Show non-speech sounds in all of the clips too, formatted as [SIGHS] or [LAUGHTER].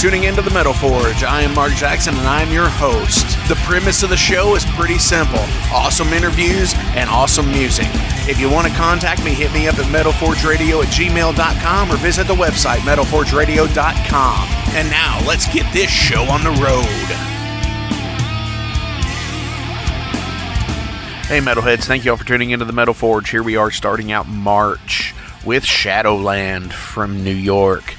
Tuning into the Metal Forge. I am Mark Jackson and I'm your host. The premise of the show is pretty simple awesome interviews and awesome music. If you want to contact me, hit me up at metalforgeradio at gmail.com or visit the website metalforgeradio.com. And now let's get this show on the road. Hey, Metalheads, thank you all for tuning into the Metal Forge. Here we are starting out March with Shadowland from New York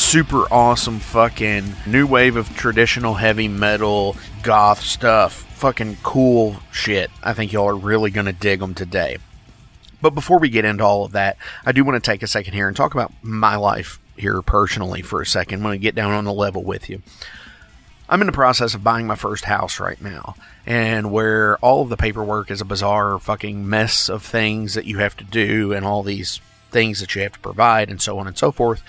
super awesome fucking new wave of traditional heavy metal goth stuff. Fucking cool shit. I think y'all are really going to dig them today. But before we get into all of that, I do want to take a second here and talk about my life here personally for a second. I'm to get down on the level with you. I'm in the process of buying my first house right now, and where all of the paperwork is a bizarre fucking mess of things that you have to do and all these things that you have to provide and so on and so forth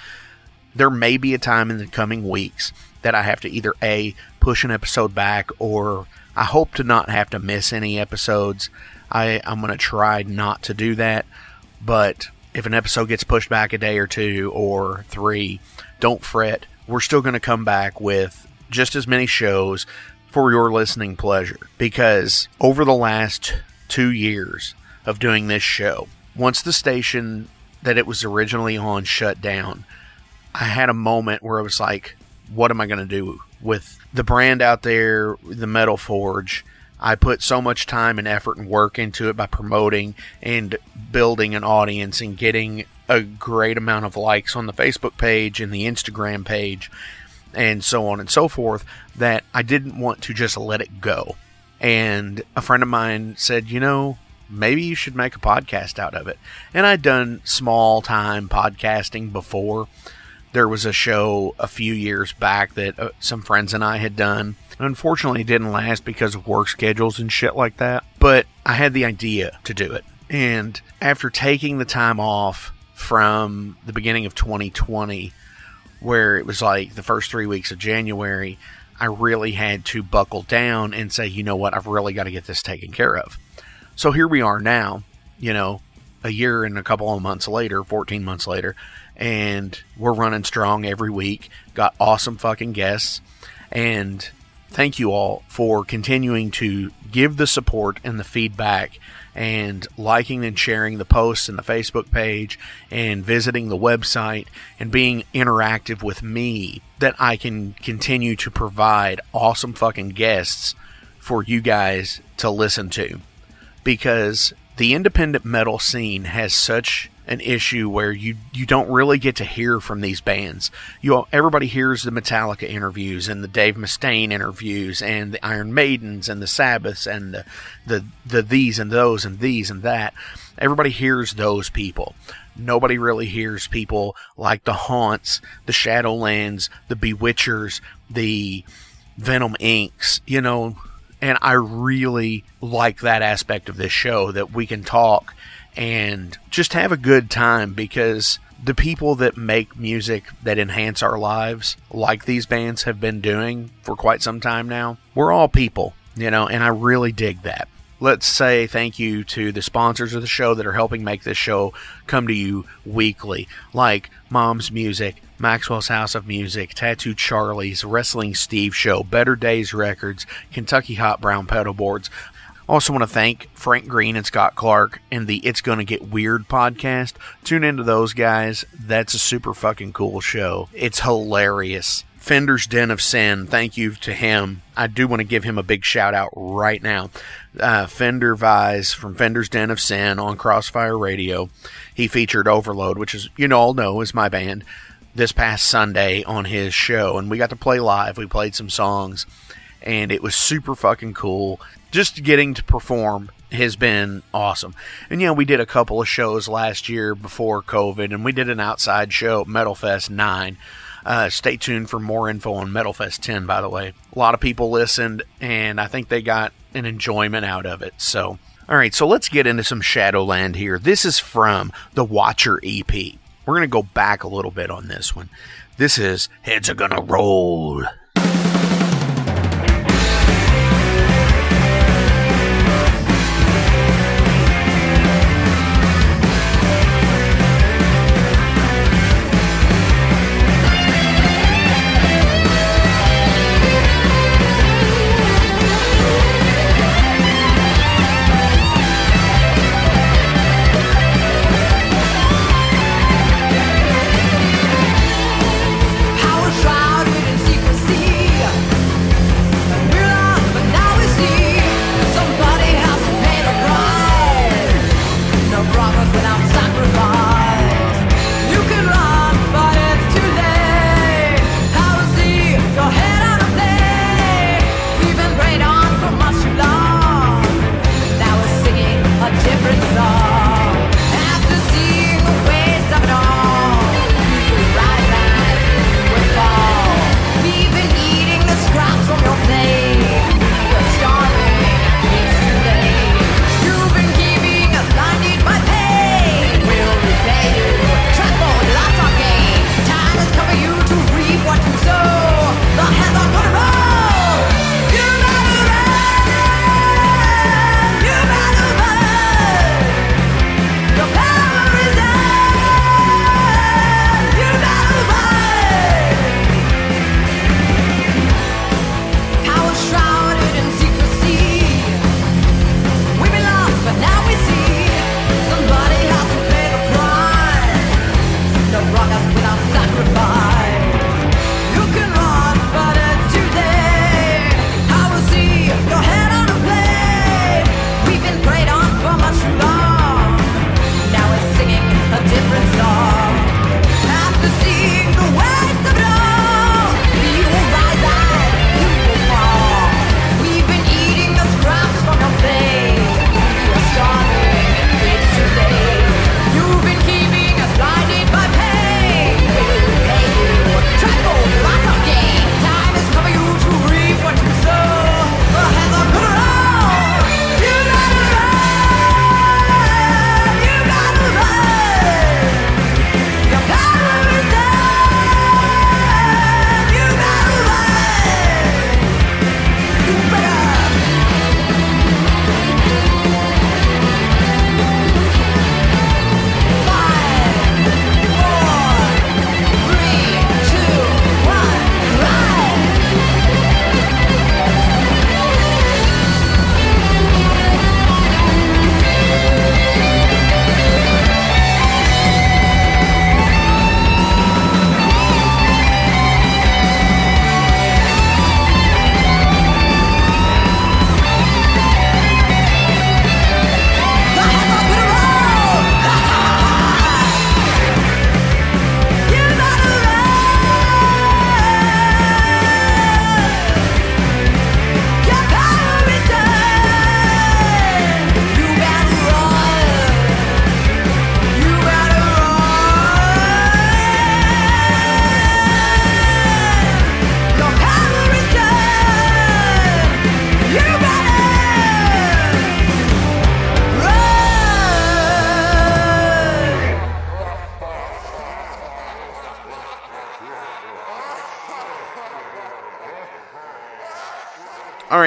there may be a time in the coming weeks that I have to either A, push an episode back, or I hope to not have to miss any episodes. I, I'm going to try not to do that. But if an episode gets pushed back a day or two or three, don't fret. We're still going to come back with just as many shows for your listening pleasure. Because over the last two years of doing this show, once the station that it was originally on shut down, I had a moment where I was like, what am I going to do with the brand out there, the Metal Forge? I put so much time and effort and work into it by promoting and building an audience and getting a great amount of likes on the Facebook page and the Instagram page and so on and so forth that I didn't want to just let it go. And a friend of mine said, you know, maybe you should make a podcast out of it. And I'd done small time podcasting before there was a show a few years back that uh, some friends and I had done. Unfortunately, it didn't last because of work schedules and shit like that. But I had the idea to do it. And after taking the time off from the beginning of 2020, where it was like the first three weeks of January, I really had to buckle down and say, you know what, I've really got to get this taken care of. So here we are now, you know, a year and a couple of months later, 14 months later, and we're running strong every week. Got awesome fucking guests, and thank you all for continuing to give the support and the feedback and liking and sharing the posts and the Facebook page and visiting the website and being interactive with me that I can continue to provide awesome fucking guests for you guys to listen to because the independent metal scene has such an issue where you you don't really get to hear from these bands. You everybody hears the Metallica interviews and the Dave Mustaine interviews and the Iron Maidens and the Sabbaths and the the, the these and those and these and that. Everybody hears those people. Nobody really hears people like the Haunts, the Shadowlands, the Bewitchers, the Venom Inks, You know, and I really like that aspect of this show that we can talk and just have a good time because the people that make music that enhance our lives, like these bands have been doing for quite some time now, we're all people, you know, and I really dig that. let's say thank you to the sponsors of the show that are helping make this show come to you weekly, like Mom's Music, Maxwell's House of Music, Tattoo Charlie's, Wrestling Steve Show, Better Days Records, Kentucky Hot Brown Pedal Boards. Also, want to thank Frank Green and Scott Clark and the It's Gonna Get Weird podcast. Tune into those guys. That's a super fucking cool show. It's hilarious. Fender's Den of Sin, thank you to him. I do want to give him a big shout out right now. Uh, Fender Vise from Fender's Den of Sin on Crossfire Radio. He featured Overload, which is, you know, all know is my band, this past Sunday on his show. And we got to play live. We played some songs, and it was super fucking cool. Just getting to perform has been awesome. And yeah, we did a couple of shows last year before COVID, and we did an outside show, Metal Fest 9 uh, stay tuned for more info on Metal Fest 10, by the way. A lot of people listened, and I think they got an enjoyment out of it. So, all right, so let's get into some Shadowland here. This is from the Watcher EP. We're going to go back a little bit on this one. This is Heads Are Gonna Roll.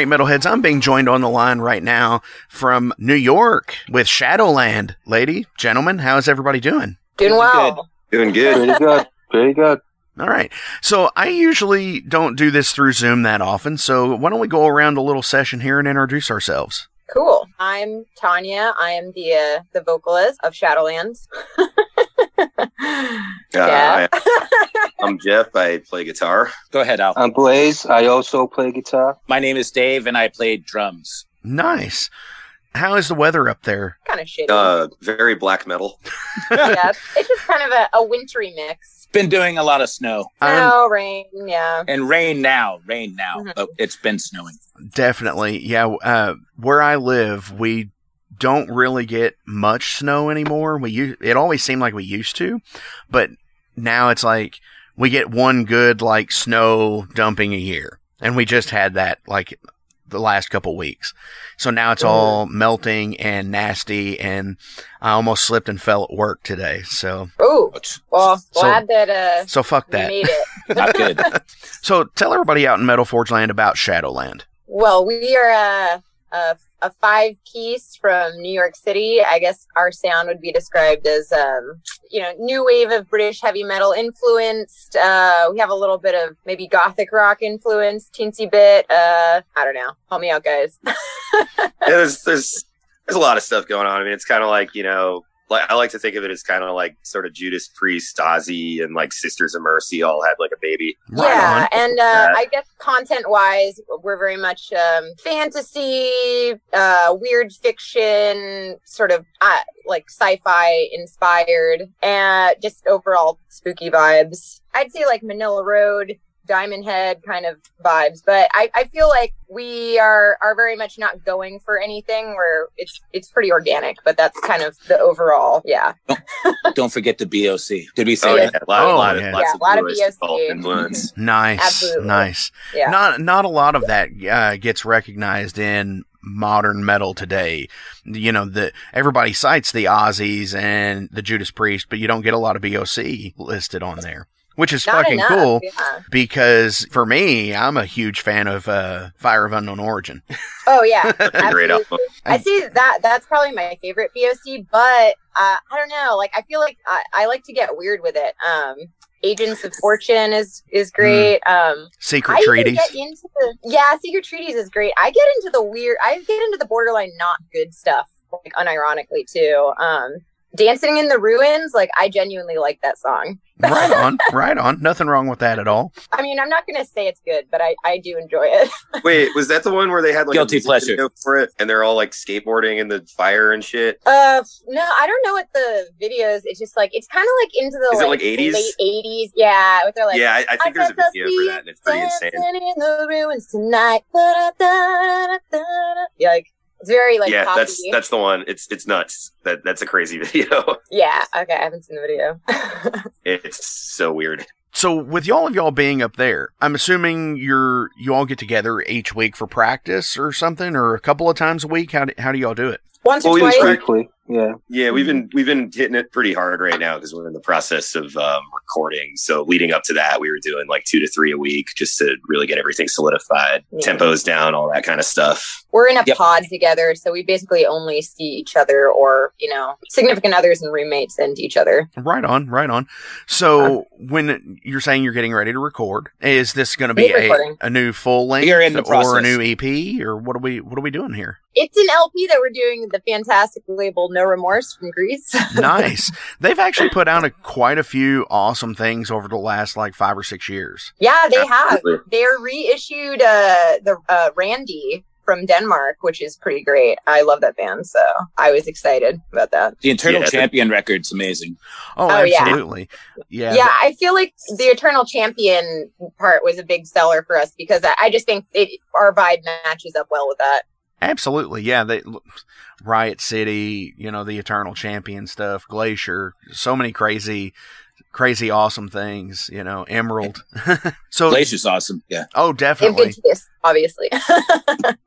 Right, metalheads, I'm being joined on the line right now from New York with Shadowland. Lady, gentlemen, how is everybody doing? Doing well. Doing good. Pretty good. Pretty good. All right. So I usually don't do this through Zoom that often. So why don't we go around a little session here and introduce ourselves? Cool. I'm Tanya. I am the uh, the vocalist of Shadowlands. [LAUGHS] Uh, I, am Jeff. I play guitar. Go ahead, Al. I'm Blaze. I also play guitar. My name is Dave, and I play drums. Nice. How is the weather up there? kind of shitty. Uh, very black metal. [LAUGHS] yeah, it's just kind of a, a wintry mix. Been doing a lot of snow I'm No rain. Yeah. and rain now. Rain now. Mhm. Oh, it's been snowing. definitely, yeah. Uh, where I live, we don't really get much snow anymore. We u- it always seemed like we used to, but now it's like we get one good like snow dumping a year, and we just had that like the last couple weeks. So now it's all melting and nasty, and I almost slipped and fell at work today. So Ooh. Well, So- glad that uh so fuck that. made it. [LAUGHS] Not good. [LAUGHS] So tell everybody out in Metal Forge Land about Shadowland. Well, we are a, a, a five piece from New York City. I guess our sound would be described as, um, you know, new wave of British heavy metal influenced. Uh, we have a little bit of maybe gothic rock influence, teensy bit. Uh, I don't know. Help me out, guys. [LAUGHS] Yeah, there's there's there's a lot of stuff going on. I mean, it's kind of like you know, like I like to think of it as kind of like sort of Judas Priest, Ozzy, and like Sisters of Mercy all had like a baby. Right yeah, on. and uh, I guess content wise, we're very much um, fantasy, uh, weird fiction, sort of uh, like sci-fi inspired, and just overall spooky vibes. I'd say like Manilla Road, Diamond Head kind of vibes, but I, I feel like we are are very much not going for anything where it's it's pretty organic, but that's kind of the overall, yeah. Don't forget the BOC. Did we say Oh yeah, that? a lot, Oh, a lot of yeah. lots Yeah, of a lot of Lewis BSC. Gulf influence. Nice, Absolutely. nice. Yeah. Not not a lot of that uh, gets recognized in modern metal today. You know, the everybody cites the Aussies and the Judas Priest, but you don't get a lot of BOC listed on there, which is Not fucking enough, cool. Yeah. Because for me, I'm a huge fan of uh, Fire of Unknown Origin. [LAUGHS] Oh yeah, [LAUGHS] Great absolutely. album. I see that. That's probably my favorite BOC, but uh, I don't know. Like I feel like I, I like to get weird with it. Um, Agents of Fortune is is great. Um, Secret I Treaties. get into the yeah, Secret Treaties is great. I get into the weird. I get into the borderline not good stuff, like unironically too. Um, Dancing in the Ruins, like I genuinely like that song. right [LAUGHS] on, right on. Nothing wrong with that at all. I mean, I'm not gonna say it's good, but I I do enjoy it. [LAUGHS] Wait, was that the one where they had like Guilty a pleasure. video for it, and they're all like skateboarding in the fire and shit? Uh, no, I don't know what the videos. It's just like it's kind of like into the Is it like, like 80s? late eighties. Yeah, with their like yeah, I, I think there's a video for that, and it's pretty insane. in the ruins tonight. Da-da-da-da-da-da. Yeah, it's very like yeah, poppy. that's that's the one. It's it's nuts. That that's a crazy [LAUGHS] video. yeah. Okay, I haven't seen the video. [LAUGHS] it's so weird. So with y'all of y'all being up there, I'm assuming you're you all get together each week for practice or something, or a couple of times a week. How do, how do y'all do it? Once Well, or we twice. trying- Weekly. Yeah. Yeah, we've been we've been hitting it pretty hard right now because we're in the process of um, recording. So leading up to that, we were doing like two to three a week just to really get everything solidified, Yeah. tempos down, all that kind of stuff. We're in a Yep. pod together, so we basically only see each other or you know significant others and roommates and each other. Right on, right on. So when you're saying you're getting ready to record, is this going to be a, a new full length in the or a new EP or what are we what are we doing here? It's an LP that we're doing with the fantastic label No Remorse from Greece. [LAUGHS] nice. They've actually put out a, quite a few awesome things over the last like five or six years. Yeah, they have. They're reissued uh, the uh, Randy from Denmark, which is pretty great. I love that band, so I was excited about that. The Eternal Yeah, the- Champion record's amazing. Oh, Oh, yeah. absolutely. Yeah. Yeah, I feel like the Eternal Champion part was a big seller for us because I, I just think it, our vibe matches up well with that. Absolutely. Yeah. They, Riot City, you know, the Eternal Champion stuff, Glacier, so many crazy, crazy awesome things, you know, Emerald. [LAUGHS] so Glacier's awesome. Yeah. oh definitely. Invictus, obviously. [LAUGHS]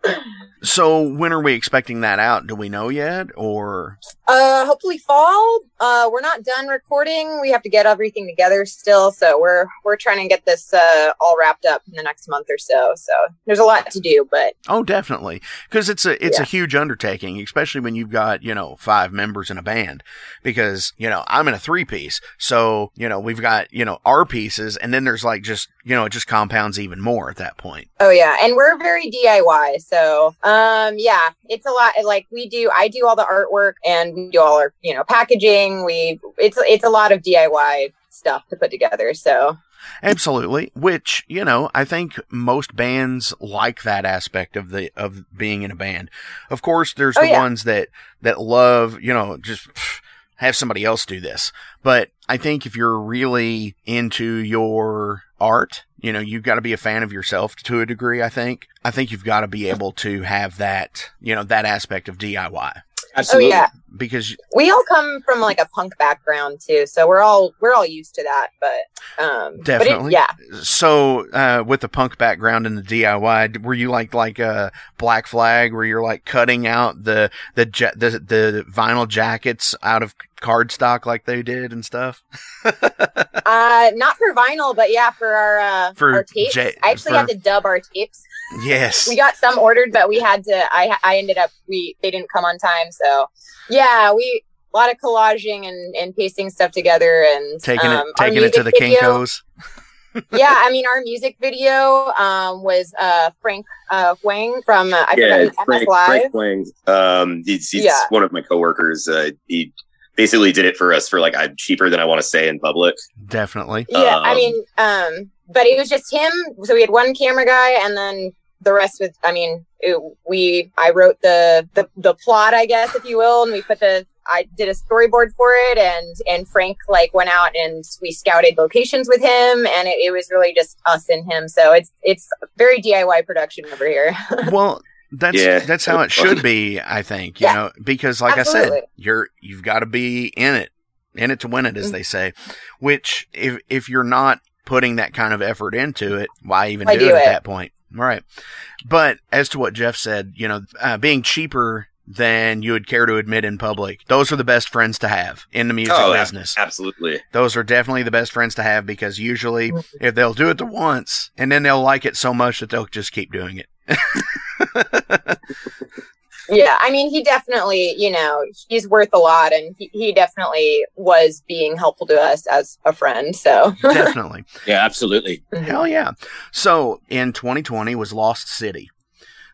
So when are we expecting that out? Do we know yet or uh, hopefully fall. Uh, we're not done recording. We have to get everything together still, so we're we're trying to get this uh all wrapped up in the next month or so. So there's a lot to do, but Oh, definitely. Cuz it's a it's a huge undertaking, especially when you've got, you know, five members in a band because, you know, I'm in a three piece. So, you know, we've got, you know, our pieces and then there's like just, you know, it just compounds even more at that point. Oh yeah, and we're very DIY. So um yeah, it's a lot like we do I do all the artwork and we do all our, you know, packaging. We it's it's a lot of DIY stuff to put together. So Absolutely. Which, you know, I think most bands like that aspect of the, of being in a band. Of course, there's Oh, the yeah. ones that, that love, you know, just pff, have somebody else do this. But I think if you're really into your art, you know, you've got to be a fan of yourself to a degree, I think. I think you've got to be able to have that, you know, that aspect of DIY Absolutely. oh yeah. because We all come from like a punk background too, so we're all we're all used to that. But um, Definitely. But it, yeah, so uh with the punk background and the DIY were you like like uh Black Flag where you're like cutting out the the ja- the, the vinyl jackets out of cardstock like they did and stuff [LAUGHS] uh, not for vinyl, but yeah, for our uh, For our tapes. J- I actually for- had to dub our tapes. Yes We got some ordered, but we had to. I I ended up we they didn't come on time, so yeah, we a lot of collaging and and pasting stuff together and taking um, it our taking it to the video- Kinkos [LAUGHS] yeah, I mean our music video um was uh Frank uh Wang from uh, I yeah, forgot Frank, MS Frank Wang. Um, he's, he's Yeah. one of my coworkers. Uh, he basically did it for us for like I'm cheaper than I want to say in public. definitely Yeah, I Um, mean, um, but it was just him. So we had one camera guy, and then the rest was. I mean, it, we. I wrote the, the the plot, I guess, if you will, and we put the. I did a storyboard for it, and and Frank like went out and we scouted locations with him, and it, it was really just us and him. So it's it's very DIY production over here. [LAUGHS] well that's Yeah, that's how it should be I think you Yeah. know because like I said you're you've got to be in it in it to win it as Mhm. they say which if if you're not putting that kind of effort into it why even Why do, do it at that point? Right. But as to what Jeff said you know uh, being cheaper than you would care to admit in public those are the best friends to have in the music Oh, ab- business. Absolutely. those are definitely the best friends to have because usually Mhm. if they'll do it the once and then they'll like it so much that they'll just keep doing it [LAUGHS] yeah, I mean, he definitely, you know, he's worth a lot, and he, he definitely was being helpful to us as a friend. So definitely [LAUGHS] Yeah, absolutely. Mm-hmm. Hell yeah. So in 2020 was Lost City.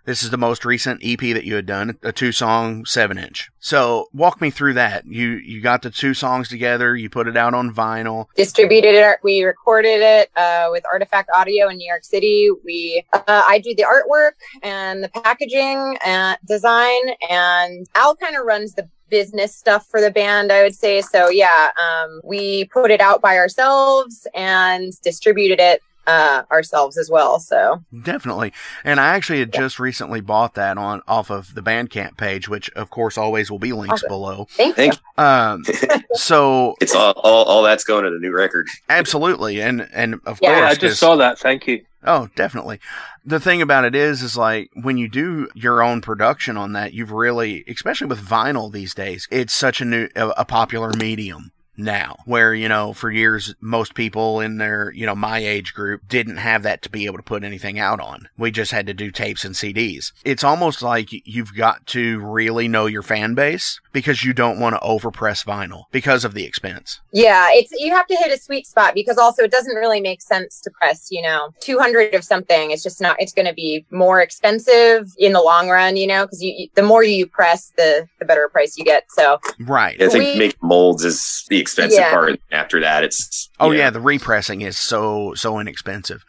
This is the most recent EP that you had done, a two song seven inch. So walk me through that. You, you got the two songs together. You put it out on vinyl. distributed it. We recorded it uh, with Artifact Audio in New York City. We, uh, I do the artwork and the packaging and design, and Al kind of runs the business stuff for the band. I would say so. Yeah, um, we put it out by ourselves and distributed it uh, ourselves as well. So Definitely. And I actually had just recently bought that on off of the Bandcamp page, which of course always will be links Awesome. below. thank, Thank you. Um, [LAUGHS] so It's all, all all that's going to the new record. absolutely. And, and of Yeah, Yeah, I just saw that. Thank you. Oh, definitely. The thing about it is, is like when you do your own production on that, you've really, especially with vinyl these days, it's such a new, a, a popular medium now where, you know, for years, most people in their, you know, my age group didn't have that to be able to put anything out on. We just had to do tapes and CDs. It's almost like you've got to really know your fan base because you don't want to overpress vinyl because of the expense. Yeah, it's you have to hit a sweet spot because also it doesn't really make sense to press, you know, 200 of something. It's just not it's going to be more expensive in the long run, you know, cuz you, you the more you press the the better price you get. So, Right. I think We- making molds is the expensive Yeah. part. After that, it's Oh you know, yeah, the repressing is so so inexpensive,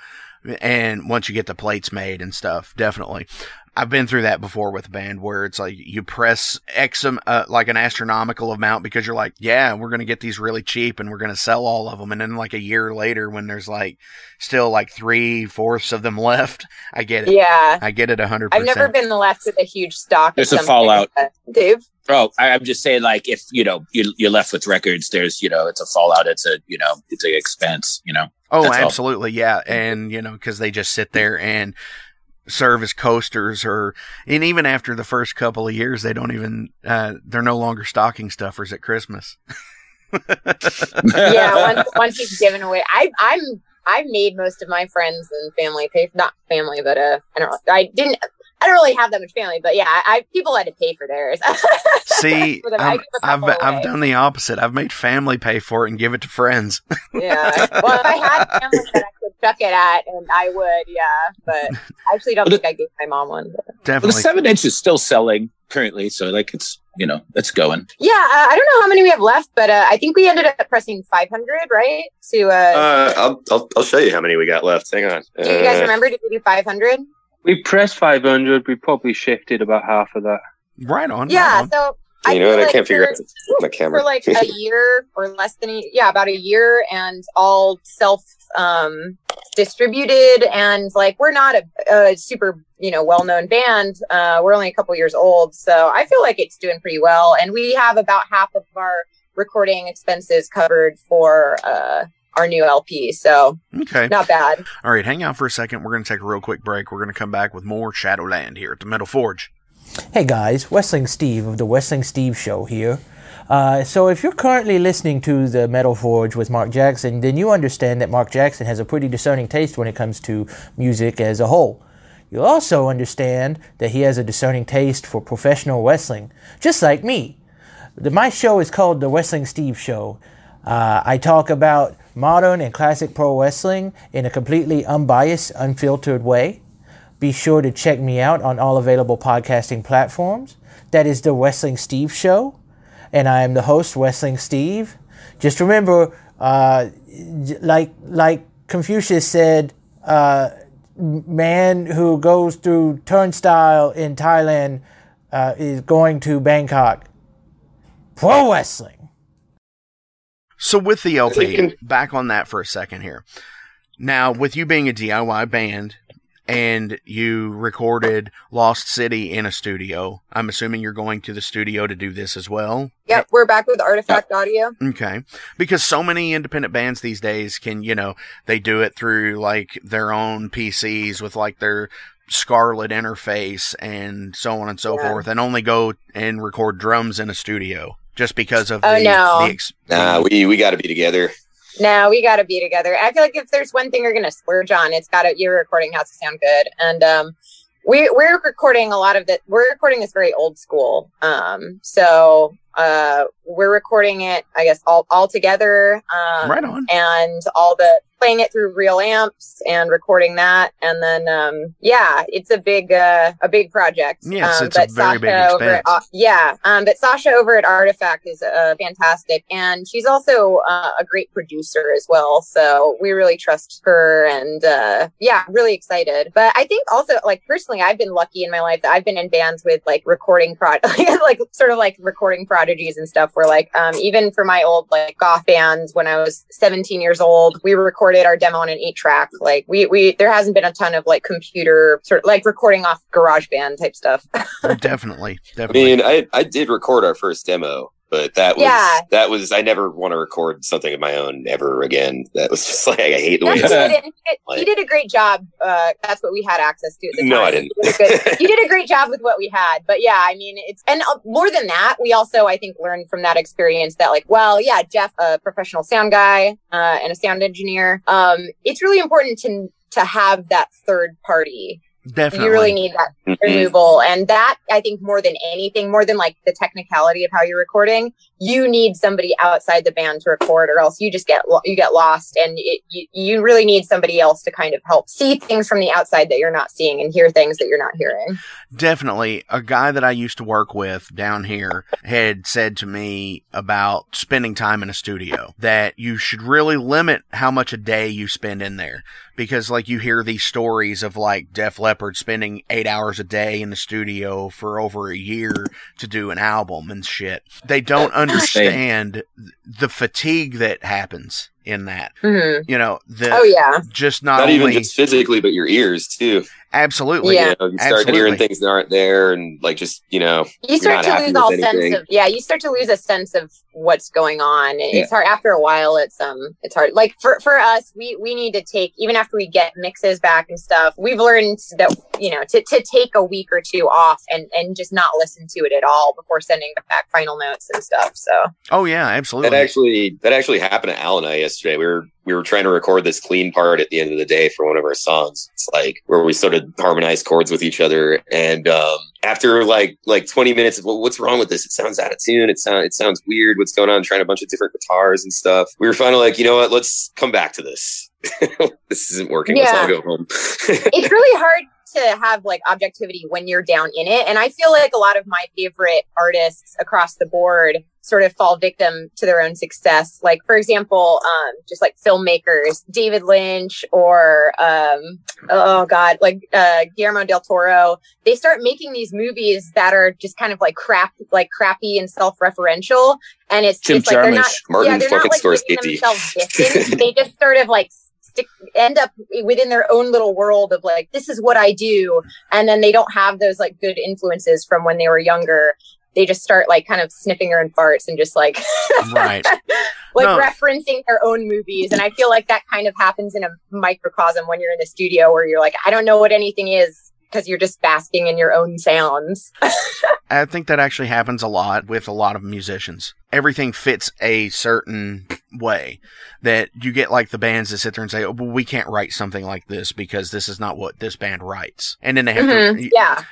and once you get the plates made and stuff, definitely. I've been through that before with a band where it's like you press X am- uh, like an astronomical amount because you're like, yeah, we're gonna get these really cheap and we're gonna sell all of them, and then like a year later when there's like still like three fourths of them [LAUGHS] left, I get it. yeah. I get it a hundred I've never percent. been left with a huge stock. of There's a fallout. but- Dave. Oh, I, I'm just saying, like, if you know you're, you're left with records, there's you know it's a fallout, it's a you know it's an expense, you know. Oh, That's all. absolutely, yeah, and you know because they just sit there and serve as coasters, or and even after the first couple of years, they don't even uh, they're no longer stocking stuffers at Christmas. [LAUGHS] yeah, once, once you've given away, I, I'm I made most of my friends and family pay not family, but uh, I don't know. I didn't. I don't really have that much family, but yeah, I people had to pay for theirs. [LAUGHS] See, For them, I I'm- give a I've couple I've done the opposite. I've made family pay for it and give it to friends. [LAUGHS] yeah. Well, if I had family that I could chuck it at, and I would, yeah. But I actually don't Well, think I gave my mom one. but- Well, the seven inch is still selling currently, so like it's you know it's going. Yeah, uh, I don't know how many we have left, but uh, I think we ended up pressing 500, right? To uh, Uh, I'll, I'll I'll show you how many we got left. Hang on. do you guys Uh, remember? Did we do 500? We pressed 500. We probably shifted about half of that. right on. Yeah. right on. So You know feel what? I can't figure for- out my camera. for like a [LAUGHS] year or less than a, yeah about a year and all self um distributed and like we're not a, a super you know well-known band uh we're only a couple years old so i feel like it's doing pretty well and we have about half of our recording expenses covered for uh our new lp so Okay. not bad All right. Hang out for a second. We're going to take a real quick break. We're going to come back with more Shadowland here at the Metal Forge. Hey guys, Wrestling Steve of the Wrestling Steve Show here. Uh, so, if you're currently listening to the Metal Forge with Mark Jackson, then you understand that Mark Jackson has a pretty discerning taste when it comes to music as a whole. You'll also understand that he has a discerning taste for professional wrestling, just like me. The, my show is called The Wrestling Steve Show. Uh, I talk about modern and classic pro wrestling in a completely unbiased, unfiltered way. Be sure to check me out on all available podcasting platforms. That is The Wrestling Steve Show. And I am the host, Wrestling Steve. Just remember, uh, like, like Confucius said, uh, man who goes through turnstile in Thailand uh, is going to Bangkok. Pro wrestling. So with the LP, Can- back on that for a second here. Now, with you being a DIY band and you recorded Lost City in a studio, I'm assuming you're going to the studio to do this as well. yep we're back with artifact uh, audio Okay. Because so many independent bands these days can, you know, they do it through like their own PCs with like their Scarlett interface and so on and so Yeah. forth and only go and record drums in a studio just because of Oh, the, no. the ex- Nah, we we got to be together. No, we got to be together. I feel like if there's one thing you're gonna splurge on, it's got to your recording has to sound good. And um, we we're recording a lot of that. We're recording this very old school. Um, so uh, we're recording it, I guess, all all together. Um, Right on. And all the playing it through real amps and recording that, and then um, yeah, it's a big uh, a big project. Yes, um, it's a very big over at, expense. uh, yeah, um, but Sasha over at Artifact is uh, fantastic, and she's also uh, a great producer as well. So we really trust her, and uh, yeah, really excited. But I think also, like personally, I've been lucky in my life that I've been in bands with like recording prod, [LAUGHS] like sort of like recording prodigies and stuff. Where like um, even for my old like goth bands when I was 17 years old, we recorded our demo on an eight track. Like we we there hasn't been a ton of like computer sort of like recording off garage band type stuff. [LAUGHS] definitely. definitely I mean, I I did record our first demo, but that was Yeah. that was I never want to record something of my own ever again. That was [LAUGHS] just like I hate the way That's it what sounded. he did. Did- a great job. Uh, that's what we had access to at the No, time. I didn't. You did, good, you did a great job with what we had. But yeah, I mean, it's and uh, more than that, we also I think learned from that experience that like, well, yeah, Jeff, a professional sound guy uh, and a sound engineer. Um, it's really important to to have that third party definitely. you really need that Mhm. removal and that i think more than anything more than like the technicality of how you're recording you need somebody outside the band to record or else you just get lo- you get lost and it, you, you really need somebody else to kind of help see things from the outside that you're not seeing and hear things that you're not hearing Definitely. A guy that I used to work with down here had said to me about spending time in a studio that you should really limit how much a day you spend in there. Because like you hear these stories of like Def Leppard spending eight hours a day in the studio for over a year to do an album and shit. They don't understand the fatigue that happens in that. hmm You know, the Oh yeah. just not, Not, only even just physically, but your ears too. absolutely. Yeah. You, know, you start Absolutely. hearing things that aren't there, and like just you know, You start to lose all anything. sense of yeah. You start to lose a sense of what's going on. Yeah. It's hard after a while. It's um, it's hard. Like for for us, we we need to take even after we get mixes back and stuff. We've learned that you know to to take a week or two off and and just not listen to it at all before sending back final notes and stuff. So Oh yeah, absolutely. that actually that actually happened to Al and I yesterday. We were we were trying to record this clean part at the end of the day for one of our songs. It's like where we sort of harmonize chords with each other, and um, after like like twenty minutes of well, what's wrong with this? It sounds out of tune. It sounds it sounds weird. What's going on? Trying a bunch of different guitars and stuff. We were finally like, you know what? Let's come back to this. [LAUGHS] this isn't working. Let's Yeah. all go home. [LAUGHS] it's really hard to have like objectivity when you're down in it. And I feel like a lot of my favorite artists across the board sort of fall victim to their own success. Like, for example, um, just like filmmakers, David Lynch or, um, oh God, like, uh, Guillermo del Toro, they start making these movies that are just kind of like crap, like crappy and self-referential. And it's, Jim it's like they're not, Jarmusch, Martin yeah, they're not fucking like Scorsese. themselves they just sort of like stick end up within their own little world of like this is what I do, and then they don't have those like good influences from when they were younger. They just start like kind of sniffing their own farts and just like right. [LAUGHS] like No. referencing their own movies. And I feel like that kind of happens in a microcosm when you're in the studio where you're like, I don't know what anything is because you're just basking in your own sounds. [LAUGHS] I think that actually happens a lot with a lot of musicians. Everything fits a certain way that you get like the bands that sit there and say, oh, well, we can't write something like this because this is not what this band writes. And then they have Mhm. to, Yeah.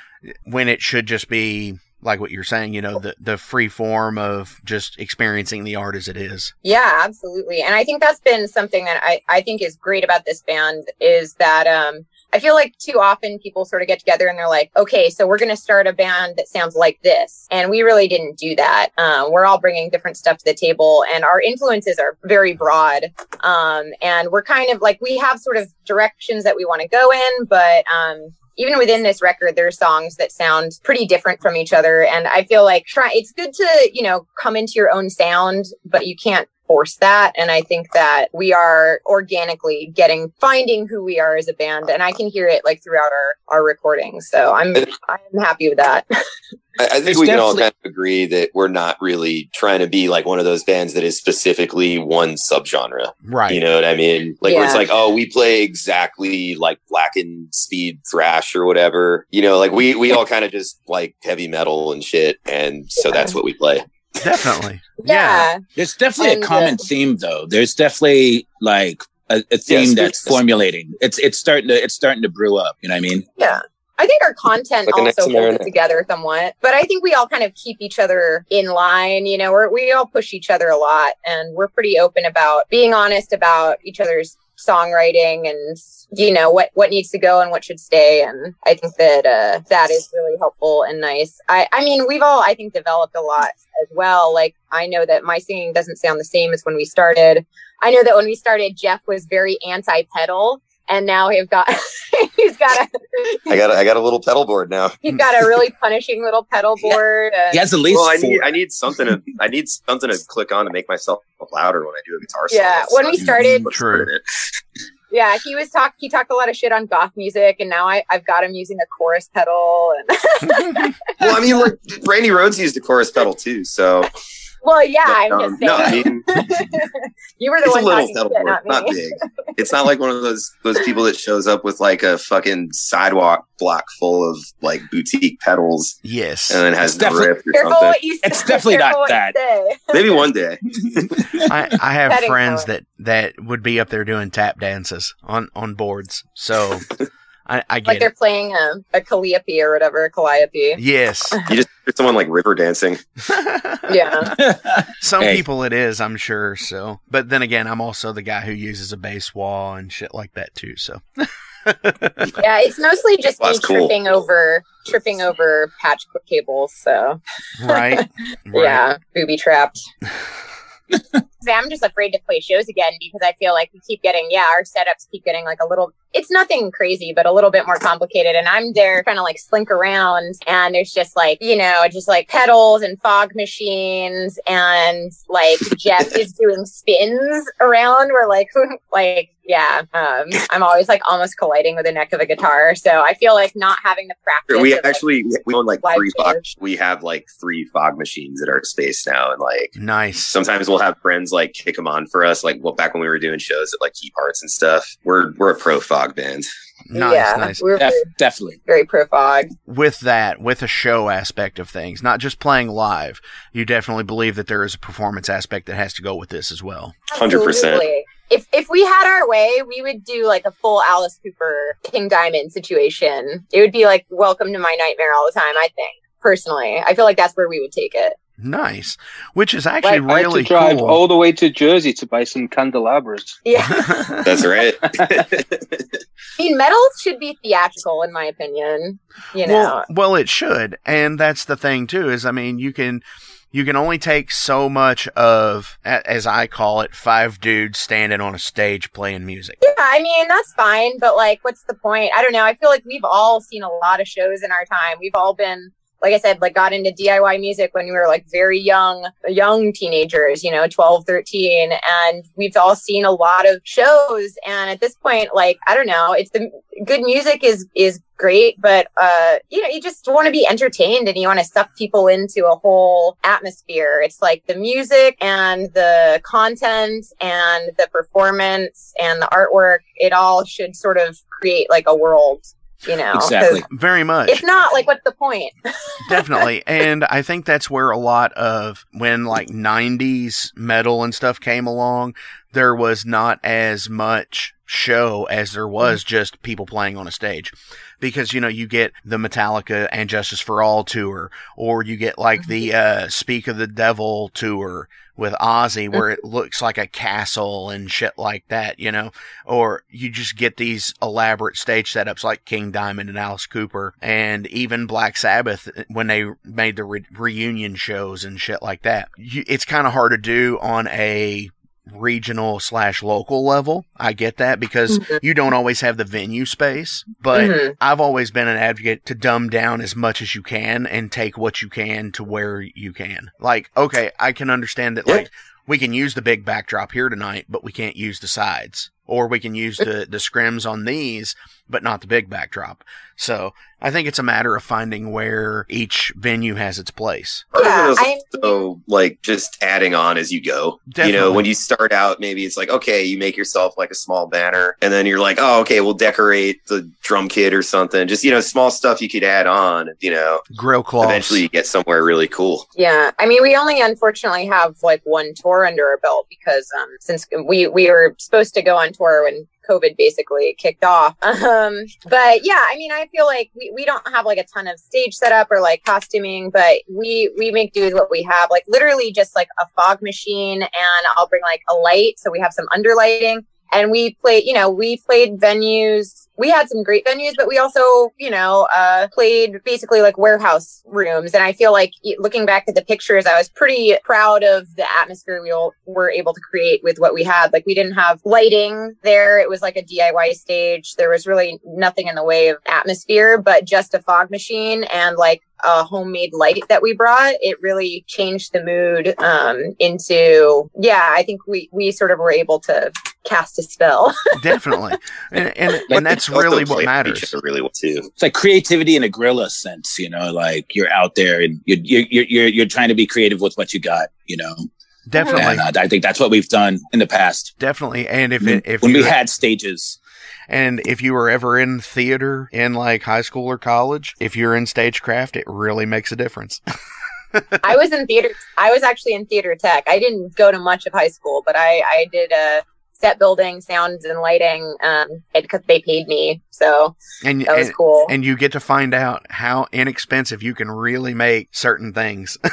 when it should just be like what you're saying, you know, the, the free form of just experiencing the art as it is. Yeah, absolutely. And I think that's been something that I, I think is great about this band is that um I feel like too often people sort of get together and they're like, okay, so we're going to start a band that sounds like this. And we really didn't do that. Um, we're all bringing different stuff to the table and our influences are very broad. Um, and we're kind of like, we have sort of directions that we want to go in, but, um, even within this record, there are songs that sound pretty different from each other. And I feel like try, it's good to, you know, come into your own sound, but you can't force that. And I think that we are organically getting, finding who we are as a band. And I can hear it like throughout our, our recordings. So I'm, I'm happy with that. [LAUGHS] I, I think There's we can all kind of agree that we're not really trying to be like one of those bands that is specifically one subgenre. Right. You know what I mean? Like where it's like, oh, we play exactly like blackened speed thrash or whatever. You know, like we we all kind of just like heavy metal and shit, and so Yeah. that's what we play. Definitely. [LAUGHS] yeah. yeah. There's definitely And, a common uh, theme though. There's definitely like a, a theme Yes, that's yes. formulating. It's it's starting to it's starting to brew up. You know what I mean? Yeah. I think our content Like also holds it together somewhat, but I think we all kind of keep each other in line. You know, we're, we all push each other a lot and we're pretty open about being honest about each other's songwriting and, you know, what, what needs to go and what should stay. And I think that, uh, that is really helpful and nice. I, I mean, we've all, I think, developed a lot as well. Like, I know that my singing doesn't sound the same as when we started. I know that when we started, Jeff was very anti pedal. And now he's got [LAUGHS] he's got a I got a, I got a little pedal board now. He's got a really [LAUGHS] punishing little pedal board. And, He has at least Well, I need I need something to I need something to click on to make myself louder when I do a guitar solo. Yeah, when we started- True. put it in. yeah, he was talk. He talked a lot of shit on goth music, and now I, I've got him using a chorus pedal. And [LAUGHS] Well, I mean, like Brandy Rhoads used a chorus pedal too, so well, yeah, I'm um, just no, I saying. mean [LAUGHS] you were the it's a one little talking pedal shit, board, not not big. It's not like one of those those people that shows up with like a fucking sidewalk block full of like boutique pedals Yes. and then has It's no riff or something. what you say. It's definitely Careful not what you say. Maybe one day. [LAUGHS] I, I have Petting friends power. that, that would be up there doing tap dances on, on boards. So [LAUGHS] I, I get Like they're it. playing a, a calliope or whatever, a calliope. Yes. You just hear someone like river dancing. [LAUGHS] Yeah. [LAUGHS] Some Hey. people it is, I'm sure. So, but then again, I'm also the guy who uses a bass wall and shit like that too. So, [LAUGHS] Yeah, it's mostly just Well, me that's cool. tripping over tripping over patch cables. So right. right. yeah, booby trapped. I'm just afraid to play shows again because I feel like we keep getting, yeah, our setups keep getting like a little it's nothing crazy, but a little bit more complicated. And I'm there trying to like slink around and there's just like, you know, just like pedals and fog machines and like Jeff is doing spins around where like, [LAUGHS] like, yeah, um, I'm always like almost colliding with the neck of a guitar. So I feel like not having the practice. We of, like, actually we own like three fog. We have like three fog machines at our space now, and like Nice. sometimes we'll have friends like kick them on for us. Like well, back when we were doing shows at like key parts and stuff. We're we're a pro fog band. Nice, yeah, nice. We're Def- very, definitely. very pro fog. With that, with a show aspect of things, not just playing live, you definitely believe that there is a performance aspect that has to go with this as well. 100%. If if we had our way, we would do like a full Alice Cooper King Diamond situation. It would be like welcome to my nightmare all the time. I think personally, I feel like that's where we would take it. Nice. Which is actually I had to drive cool. all the way to Jersey to buy some candelabras. Yeah, [LAUGHS] That's right. [LAUGHS] I mean, metals should be theatrical, in my opinion. You know, Well, well, it should, and that's the thing too. Is I mean, you can you can only take so much of, as I call it, five dudes standing on a stage playing music. Yeah, I mean, that's fine, but like, what's the point? I don't know. I feel like we've all seen a lot of shows in our time. We've all been, like I said, like got into DIY music when we were like very young, young teenagers, you know, 12, 13. And we've all seen a lot of shows. And at this point, like, I don't know, it's the good music is, is great, but, uh, you know, you just want to be entertained and you want to suck people into a whole atmosphere. It's like the music and the content and the performance and the artwork. It all should sort of create like a world, you know? 'Cause Exactly. [LAUGHS] Very much. If not, like, what's the point? [LAUGHS] Definitely. And I think that's where a lot of when like 90s metal and stuff came along, there was not as much show as there was just people playing on a stage. Because, you know, you get the Metallica and Justice for All tour, or you get like the uh, Speak of the Devil tour with Ozzy, mm-hmm. where it looks like a castle and shit like that, you know? Or you just get these elaborate stage setups like King Diamond and Alice Cooper, and even Black Sabbath when they made the re- reunion shows and shit like that. You, it's kind of hard to do on a regional slash local level. I get that because you don't always have the venue space, but Mhm. I've always been an advocate to dumb down as much as you can and take what you can to where you can. Like, okay, I can understand that Yeah. like we can use the big backdrop here tonight, but we can't use the sides. Or we can use the, the scrims on these, but not the big backdrop. So I think it's a matter of finding where each venue has its place. Part Yeah, it is I- also like just adding on as you go. You know, when you start out, maybe it's like, okay, you make yourself like a small banner, and then you're like, oh, okay, we'll decorate the drum kit or something. Just, you know, small stuff you could add on, you know, Grill cloths. eventually you get somewhere really cool. Yeah, I mean, we only unfortunately have like one tour under our belt because um, since we we were supposed to go on tour when COVID basically kicked off. [LAUGHS] Um, but yeah, I mean, I feel like we, we don't have like a ton of stage setup or like costuming, but we we make do with what we have. Like literally just like a fog machine, and I'll bring like a light, so we have some underlighting. And we played, you know, we played venues. We had some great venues, but we also, you know, uh, played basically like warehouse rooms. And I feel like looking back at the pictures, I was pretty proud of the atmosphere we all were able to create with what we had. Like we didn't have lighting there. It was like a DIY stage. There was really nothing in the way of atmosphere, but just a fog machine and like a homemade light that we brought. It really changed the mood, um, into, yeah, I think we, we sort of were able to cast a spell. [LAUGHS] Definitely. And, and, I and that's really what matters. Really well too. It's like creativity in a guerrilla sense, you know, like you're out there and you're, you're, you're, you're trying to be creative with what you got, you know? Definitely. And uh, I think that's what we've done in the past. Definitely. And if it, if when we had stages. And if you were ever in theater in like high school or college, if you're in stagecraft, it really makes a difference. [LAUGHS] I was in theater. I was actually in theater tech. I didn't go to much of high school, but I, I did uh, set building, sounds and lighting, um, because they paid me. So and that was and, cool. and you get to find out how inexpensive you can really make certain things. [LAUGHS]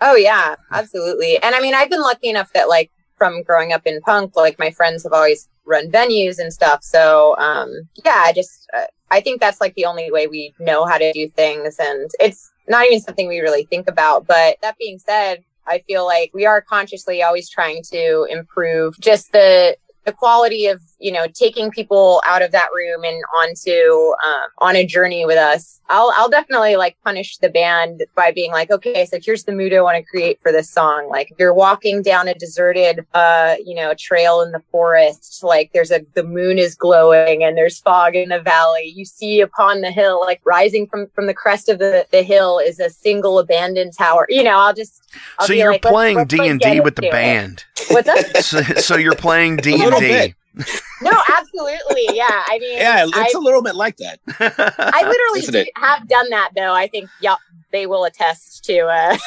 Oh yeah, absolutely. And I mean, I've been lucky enough that like from growing up in punk, like my friends have always run venues and stuff. So um, yeah, I just uh, I think that's like the only way we know how to do things, and it's not even something we really think about. But that being said, I feel like we are consciously always trying to improve just the the quality of you know taking people out of that room and onto um, on a journey with us i'll i'll definitely like punish the band by being like okay so here's the mood i want to create for this song like if you're walking down a deserted uh you know trail in the forest like there's a the moon is glowing and there's fog in the valley you see upon the hill like rising from from the crest of the the hill is a single abandoned tower you know i'll just I'll so be you're like, playing D and D with the into it. band. what's up So, so you're playing D A and little D. bit. [LAUGHS] no absolutely yeah i mean Yeah, I, it's a little bit like that. I literally do, have done that though. I think yep, they will attest to. Uh, [LAUGHS]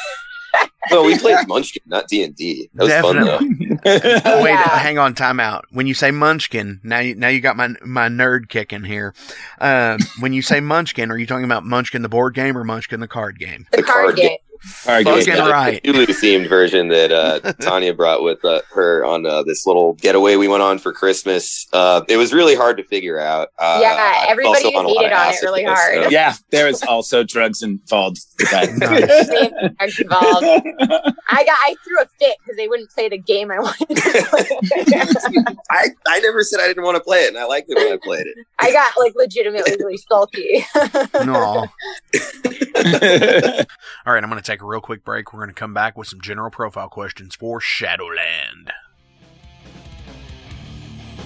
Well, we played Munchkin, not D and D. That was Definitely. fun though. [LAUGHS] Oh, Wait, yeah. hang on, time out. When you say Munchkin, now you, now you got my my nerd kicking here. Um, when you say Munchkin, are you talking about Munchkin the board game or Munchkin the card game? the, The card, card game. Game. All right, Fucking good. Yeah, right. The Cthulhu themed version that uh, [LAUGHS] Tanya brought with uh, her on uh, this little getaway we went on for Christmas. Uh, it was really hard to figure out. Uh, Yeah, everybody also on a lot hated of on it really hard. so- Yeah, there is also drugs involved. with that. Nice. [LAUGHS] Same drugs involved. I got I threw a fit because they wouldn't play the game I wanted to [LAUGHS] play. I, I never said I didn't want to play it, and I liked it when I played it. I got like legitimately really sulky. No. All right, I'm going to take a real quick break. We're going to come back with some general profile questions for Shadowland.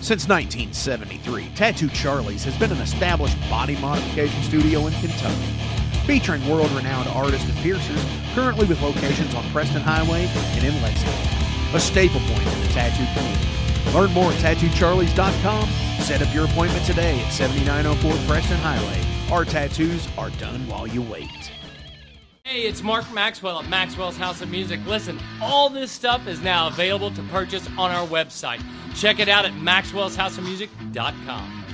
Since 1973, Tattoo Charlie's has been an established body modification studio in Kentucky, featuring world renowned artists and piercers, currently with locations on Preston Highway and in Lexington, a staple point in the tattoo community. Learn more at tattoocharlies.com. Set up your appointment today at 7904 Preston Highway. Our tattoos are done while you wait. Hey, it's Mark Maxwell at Maxwell's House of Music. Listen, all this stuff is now available to purchase on our website. Check it out at maxwellshouseofmusic.com.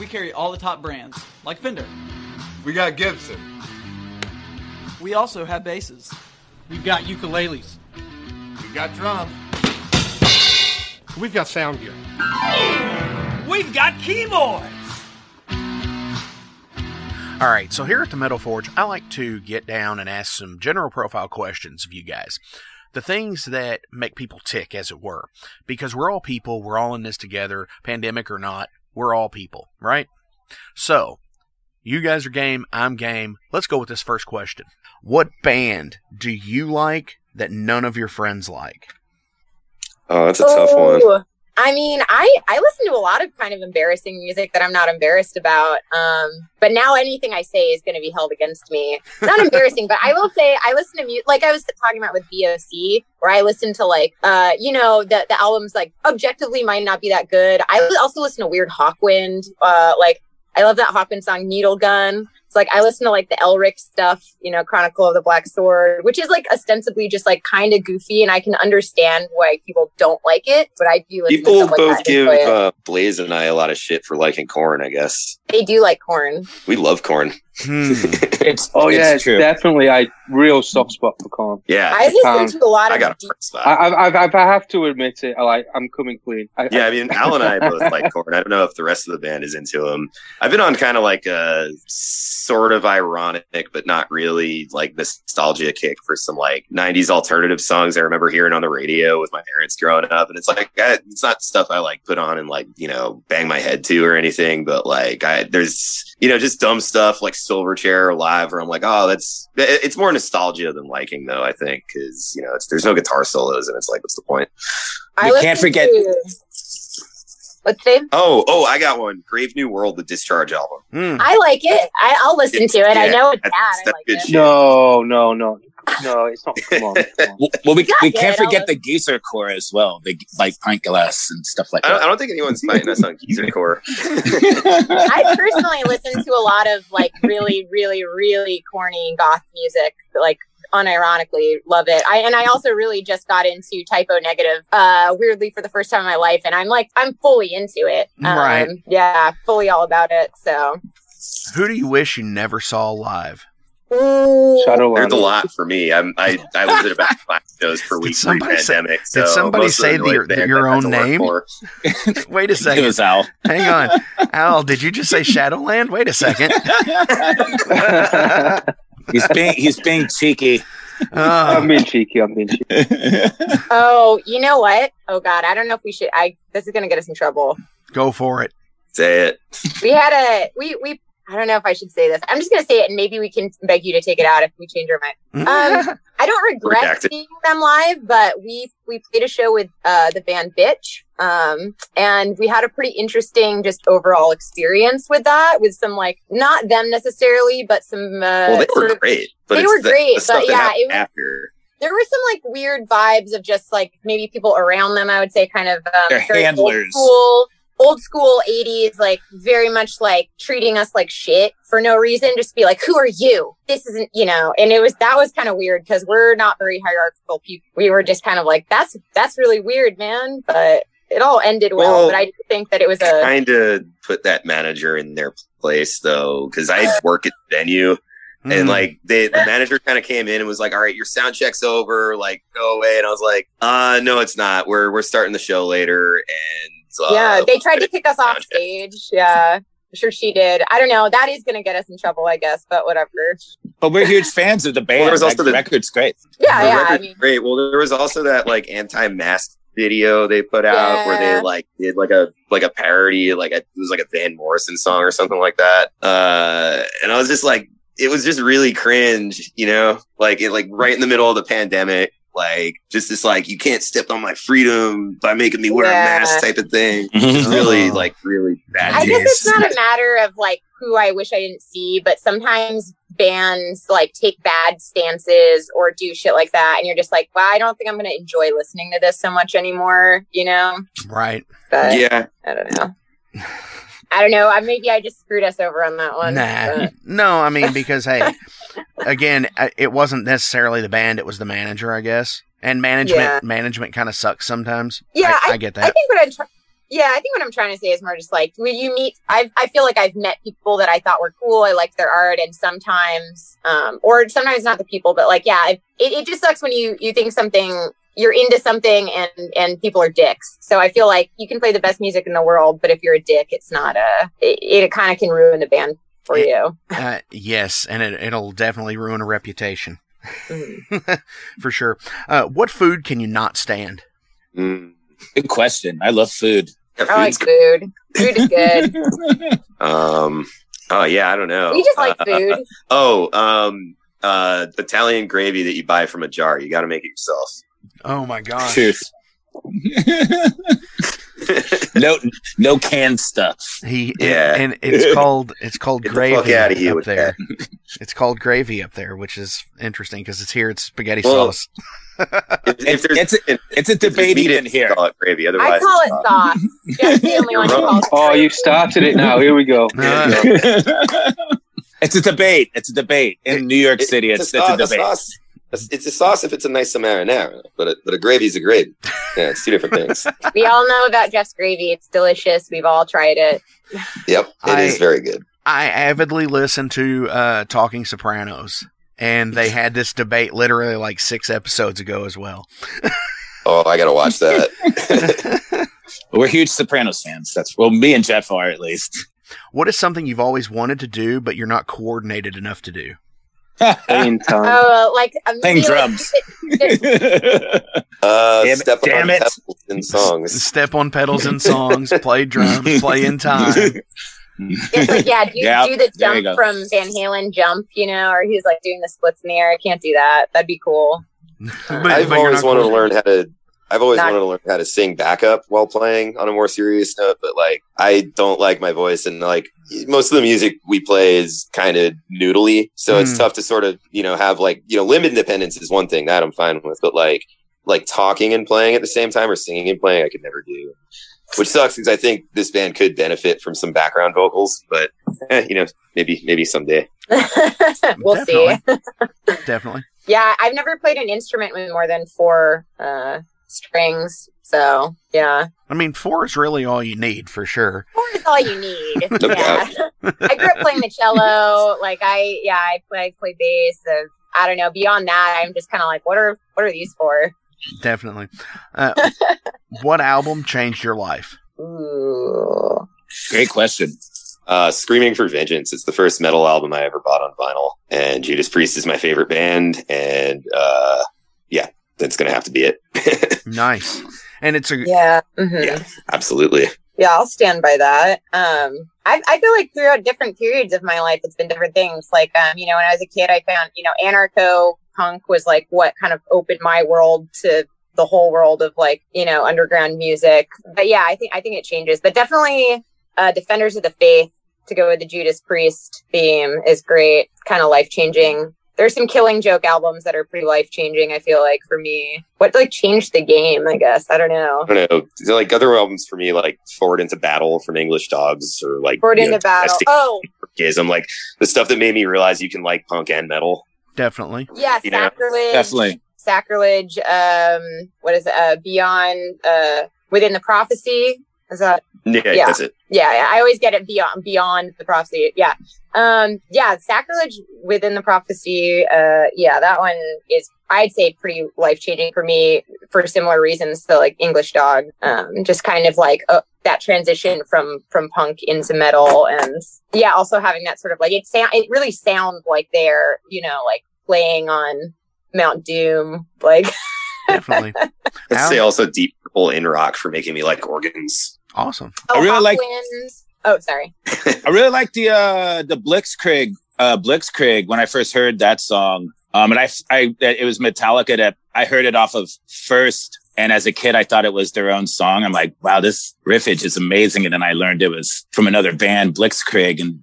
We carry all the top brands, like Fender. We got Gibson. We also have basses. We've got ukuleles. We've got drums. We've got sound gear. We've got keyboards. All right, so here at the Metal Forge, I like to get down and ask some general profile questions of you guys. The things that make people tick, as it were. Because we're all people, we're all in this together, pandemic or not, we're all people, right? So, you guys are game, I'm game. Let's go with this first question. What band do you like that none of your friends like? Oh, that's a tough one. Oh, I mean, I I listen to a lot of kind of embarrassing music that I'm not embarrassed about. Um, but now anything I say is going to be held against me. It's not [LAUGHS] embarrassing, but I will say I listen to music like I was talking about with BOC, where I listen to like uh, you know, the the albums like objectively might not be that good. I also listen to Weird Hawkwind. Uh, like I love that Hawkwind song Needle Gun. It's like I listen to like the Elric stuff, you know, Chronicle of the Black Sword, which is like ostensibly just like kind of goofy, and I can understand why people don't like it, but I do listen to People like both that give uh, Blaze and I a lot of shit for liking Korn. I guess they do like Korn. we love Korn. Hmm. [LAUGHS] It's Oh yeah, it's it's true. definitely a real soft spot for Korn. Yeah, I listen um, to a lot of. I of got a deep- friend spot. I, I, I, I have to admit it. I like. I'm coming clean. I, Yeah, I mean, Al and I [LAUGHS] both like Korn. I don't know if the rest of the band is into them. I've been on kind of like a sort of ironic, but not really like nostalgia kick for some like '90s alternative songs I remember hearing on the radio with my parents growing up. And it's like I, it's not stuff I like put on and like you know bang my head to or anything, but like I there's you know just dumb stuff like Silverchair or Live, where I'm like, oh, that's it's more nostalgia than liking though. I think because you know it's there's no guitar solos and it's like what's the point? I You can't forget- to- What's the name? Oh, oh, I got one. Grave New World, the Discharge album. Hmm. I like it. I, I'll listen to it. I know it's bad. I like it. no, no, no, no. It's not. Come on. Come on. Well, well, we, we can't good, forget I'll- the geezer core as well. The like pint glass and stuff like I don't, I don't think anyone's fighting us on Geezer [LAUGHS] Core. I personally listen to a lot of like really, really, really corny goth music. Like unironically love it. I and I also really just got into Type O Negative uh weirdly for the first time in my life and I'm like I'm fully into it. Um, Right. Yeah, fully all about it. So Who do you wish you never saw live? Ooh. Shadowland. There's a lot for me. I'm, I I was at about five shows per Did week somebody say- pre-pandemic. did so somebody say the noise your- your own name? for. [LAUGHS] Wait a It second. was Al. Hang on. [LAUGHS] Al, did you just say Shadowland? Wait a second. [LAUGHS] he's being he's being cheeky. I'm Uh, being cheeky. I'm being cheeky. oh, you know what? Oh God, I don't know if we should. I this is gonna get us in trouble. go for it. Say it. We had a we we. I don't know if I should say this. I'm just gonna say it, and maybe we can beg you to take it out if we change our mind. Um, I don't [LAUGHS] regret Redacted. seeing them live, but we we played a show with uh, the band Bitch, um, and we had a pretty interesting just overall experience with that. With some like not them necessarily, but some uh, Well, they sort were of- great. But they were the- great, the but yeah, it was- after. there were some like weird vibes of just like maybe people around them. I would say kind of um, They're handlers. School, old school '80s, like very much like treating us like shit for no reason. Just be like, "Who are you? This isn't," you know. And it was that was kind of weird because we're not very hierarchical people. We were just kind of like, "That's that's really weird, man." But it all ended well. Well, but I think that it was a Kind of put that manager in their place though, because I [SIGHS] work at the venue. Mm. And like they, the manager kind of came in and was like, "All right, your sound check's over. Like, go away." And I was like, "Uh, no, it's not. We're we're starting the show later." And uh, yeah. They tried to [LAUGHS] kick us off stage. Yeah. I'm sure she did. I don't know. That is going to get us in trouble, I guess. But whatever. but we're huge fans of the band. there was also that the- record's great. Yeah, The yeah. I mean, great. Well, there was also that like anti-mask video they put out where they like did like a like a parody, like a, it was like a Van Morrison song or something like that. Uh, and I was just like, it was just really cringe, you know, like it like right in the middle of the pandemic. Like just this, like you can't step on my freedom by making me wear Yeah. a mask type of thing. [LAUGHS] It's really, like, really bad. I guess it's not a matter of like who I wish I didn't see, but sometimes bands like take bad stances or do shit like that, and you're just like, well, I don't think I'm going to enjoy listening to this so much anymore, you know? Right. But yeah, I don't know. [LAUGHS] I don't know. I maybe I just screwed us over on that one. Nah. but- [LAUGHS] No, I mean because hey, again, it wasn't necessarily the band; it was the manager, I guess. And management, Yeah. management kind of sucks sometimes. Yeah, I, I, I get I that. think what I'm. Yeah, I think what I'm trying to say is more just like when you meet. I I feel like I've met people that I thought were cool. I liked their art, and sometimes, um, or sometimes not the people, but like yeah, it, it just sucks when you you think something you're into something and and people are dicks. So I feel like you can play the best music in the world, but if you're a dick, it's not a. It, it kind of can ruin the band for It- you. Uh, yes, and it, it'll definitely ruin a reputation Mhm. [LAUGHS] for sure. Uh, what food can you not stand? Mm. Good question. I love food. Yeah, I like food's food. Food is good. [LAUGHS] Um. Oh yeah, I don't know. We just like Uh, food. [LAUGHS] Oh, um, uh, Italian gravy that you buy from a jar. You got to make it yourself. Oh my gosh! Truth. [LAUGHS] no, no canned stuff. He Yeah. and, and it's [LAUGHS] called it's called Get the fuck gravy outta here up with there. It's called gravy up there, which is interesting because it's here. It's spaghetti Well, sauce. [LAUGHS] If, It's, it's, a, it's a debate meat in even it, here. Call it gravy. otherwise I Otherwise, call it sauce. Jeff's the only one who You're Oh, you started it now. Here we go. Uh, it's a debate. It's a debate in New York City. It's, a it's, a sauce- debate. sauce. It's, it's a sauce if it's a nice marinara, but a, but a gravy's a gravy. Yeah, it's two different things. [LAUGHS] We all know about Jeff's gravy. It's delicious. We've all tried it. Yep, it is I- very good. I avidly listen to uh, Talking Sopranos, and they had this debate literally like six episodes ago as well. Oh, I gotta watch that. [LAUGHS] [LAUGHS] We're huge Sopranos fans. That's well, me and Jeff are at least. What is something you've always wanted to do, but you're not coordinated enough to do? Playing [LAUGHS] time. Oh, like um, Playing drums. [LAUGHS] Uh, Damn it- step damn on it. pebbles in songs. Step on pedals in songs, play drums, play in time. [LAUGHS] It's like yeah, do, Yeah, do the jump from Van Halen jump, you know, or he's like doing the splits in the air. I can't do that. That'd be cool. But- I've but you're always not wanted to learn how to. I've always Not- wanted to learn how to sing backup while playing on a more serious note, but like I don't like my voice, and like most of the music we play is kind of noodly, so it's Hmm. tough to sort of you know have like you know limb independence is one thing that I'm fine with, but like like talking and playing at the same time or singing and playing, I could never do. Which sucks because I think this band could benefit from some background vocals, but eh, you know maybe maybe someday. [LAUGHS] we'll see. [LAUGHS] Definitely. Yeah, I've never played an instrument with more than four uh, strings. So yeah, I mean, four is really all you need for sure. four is all you need. [LAUGHS] Yeah, I grew up playing the cello. Like I, yeah, I play, I play bass. Uh, I don't know. Beyond that, I'm just kind of like, what are what are these for? Definitely. Uh, [LAUGHS] what album changed your life? Ooh. Great question. Uh, Screaming for Vengeance. It's the first metal album I ever bought on vinyl, and Judas Priest is my favorite band, and uh, yeah, that's gonna have to be it. [LAUGHS] Nice. And it's a Yeah. mhm. Yeah. Absolutely. Yeah, I'll stand by that. Um, I, I feel like throughout different periods of my life, it's been different things. Like, um, you know, when I was a kid, I found, you know, anarcho punk was like what kind of opened my world to the whole world of like, you know, underground music. But yeah, I think, I think it changes, but definitely, uh, Defenders of the Faith to go with the Judas Priest theme is great. Kind of life changing. There's some Killing Joke albums that are pretty life changing. I feel like for me, what like changed the game? I guess I don't know. I don't know. So, like other albums for me, like Forward into Battle from English Dogs, or like Forward into know, battle. Domestic I'm like the stuff that made me realize you can like punk and metal. definitely. yeah, You know, sacrilege. Definitely. sacrilege um what is it uh beyond uh within the prophecy is that Yeah, Yeah. that's it. yeah yeah, i always get it beyond beyond the prophecy yeah um yeah sacrilege within the prophecy uh yeah that one is i'd say pretty life changing for me for similar reasons to like english dog um just kind of like uh, that transition from from punk into metal and yeah also having that sort of like it sound it really sounds like they're you know like playing on mount doom like Definitely. Let's Al? say also Deep Purple in rock for making me like organs. Awesome. oh, I really Hot like- Winds. oh sorry [LAUGHS] I really like the uh the Blitzkrieg uh Blitzkrieg when I first heard that song. Um and I I it was Metallica that I heard it off of first and as a kid I thought it was their own song. I'm like, wow, this riffage is amazing and then I learned it was from another band Blitzkrieg and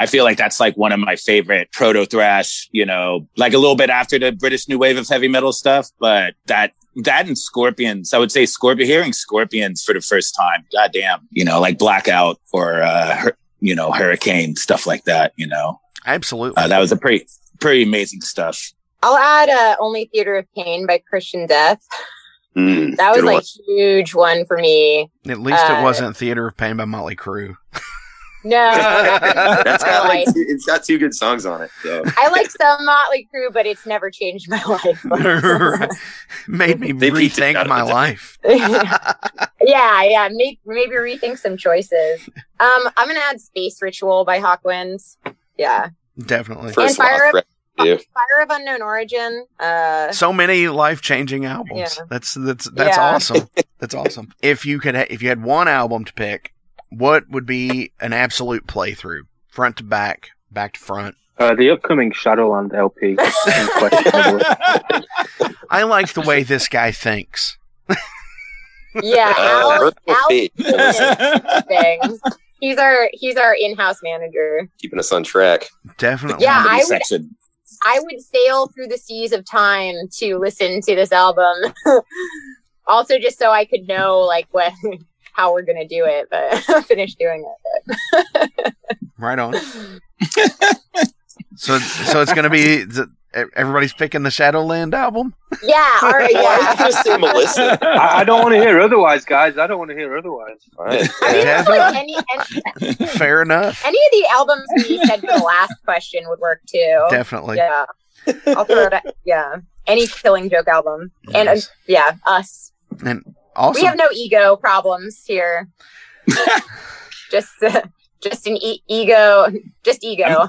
I feel like that's like one of my favorite proto thrash, you know, like a little bit after the British new wave of heavy metal stuff, but that that and Scorpions, I would say Scorpion hearing Scorpions for the first time. Goddamn, you know, like Blackout or uh Hur- you know, Hurricane stuff like that, you know. Absolutely. Uh, that was a pretty pretty amazing stuff. i'll add uh only theater of pain by christian death Mm, that was like one. huge one for me At least uh, it wasn't Theater of Pain by Motley Crue. [LAUGHS] no [LAUGHS] That's got like two, it's got two good songs on it. So. I like some Motley Crue, but it's never changed my life. [LAUGHS] Right. Made me They rethink my life. [LAUGHS] yeah, yeah. Maybe, maybe rethink some choices. Um, I'm gonna add Space Ritual by Hawkwinds. Yeah, Definitely. First And Fire Lost Record. Fire of Unknown Origin. Uh, so many life-changing albums. Yeah. That's that's that's Yeah. awesome. That's awesome. If you could, ha- if you had one album to pick, what would be an absolute playthrough, front to back, back to front? Uh, the upcoming Shadowland LP. [LAUGHS] [LAUGHS] I like the way this guy thinks. yeah, Uh, Al, Merciful Al [LAUGHS] things. He's our he's our in-house manager. keeping us on track. Definitely. Yeah, I would- I would sail through the seas of time to listen to this album. also, just so I could know like what how we're gonna do it, but [LAUGHS] finish doing it. [LAUGHS] Right on. [LAUGHS] so, so it's gonna be the, e, everybody's picking the Shadowland album. Yeah, all right, yeah. did just say Melissa? I, I don't want to hear otherwise, guys. I don't want to hear otherwise. Fine. I mean, Yeah. like any, any Fair enough. any of the albums we said for the last question would work too. Definitely. Yeah, I'll throw it. At, yeah, any Killing Joke album, and uh, yeah, us. And also, We have no ego problems here. [LAUGHS] just, uh, [LAUGHS] just an e- ego, just ego.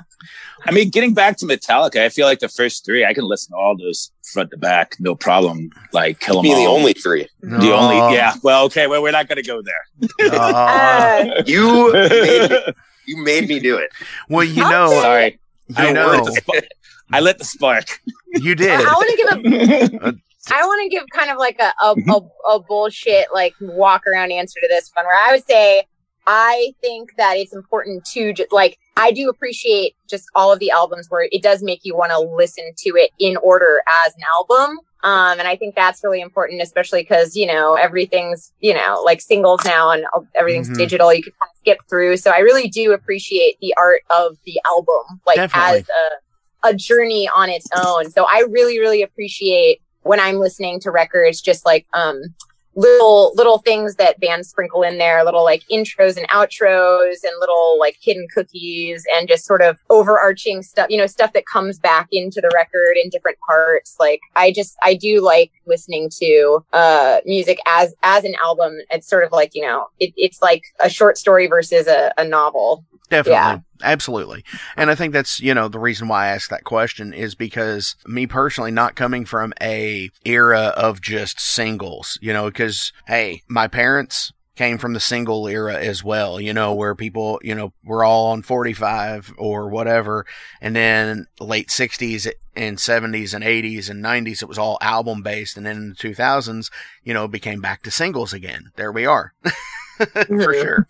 I mean, getting back to Metallica, I feel like the first three, I can listen to all those front to back, no problem. Like kill them Be all. the only three. The only, yeah. Well, okay, well, we're not going to go there. [LAUGHS] Uh, You made me, you made me do it. well, you How know, Sorry, you I know, lit the spark. I lit the spark. you did. I want to give a I want to give kind of like a, a, a, a bullshit, like walk around answer to this one where I would say, I think that it's important to just like, I do appreciate just all of the albums where it does make you want to listen to it in order as an album. Um, and I think that's really important, especially because, you know, everything's, you know, like singles now and everything's Mhm. digital. You can kind of skip through. So I really do appreciate the art of the album, like Definitely. as a, a journey on its own. So I really, really appreciate when I'm listening to records, just like um little little things that bands sprinkle in there, little like intros and outros and little like hidden cookies and just sort of overarching stuff, you know, stuff that comes back into the record in different parts. Like I just I do like listening to uh music as as an album. It's sort of like, you know, it, it's like a short story versus a, a novel. Definitely. Yeah. Absolutely. And I think that's, you know, the reason why I asked that question is because me personally not coming from a era of just singles, you know, because hey, my parents came from the single era as well, you know, where people, you know, were all on 45 or whatever. And then late 60s and 70s and 80s and 90s, it was all album based. And then in the 2000s, you know, it became back to singles again. There we are. [LAUGHS] [LAUGHS] For Mhm. sure.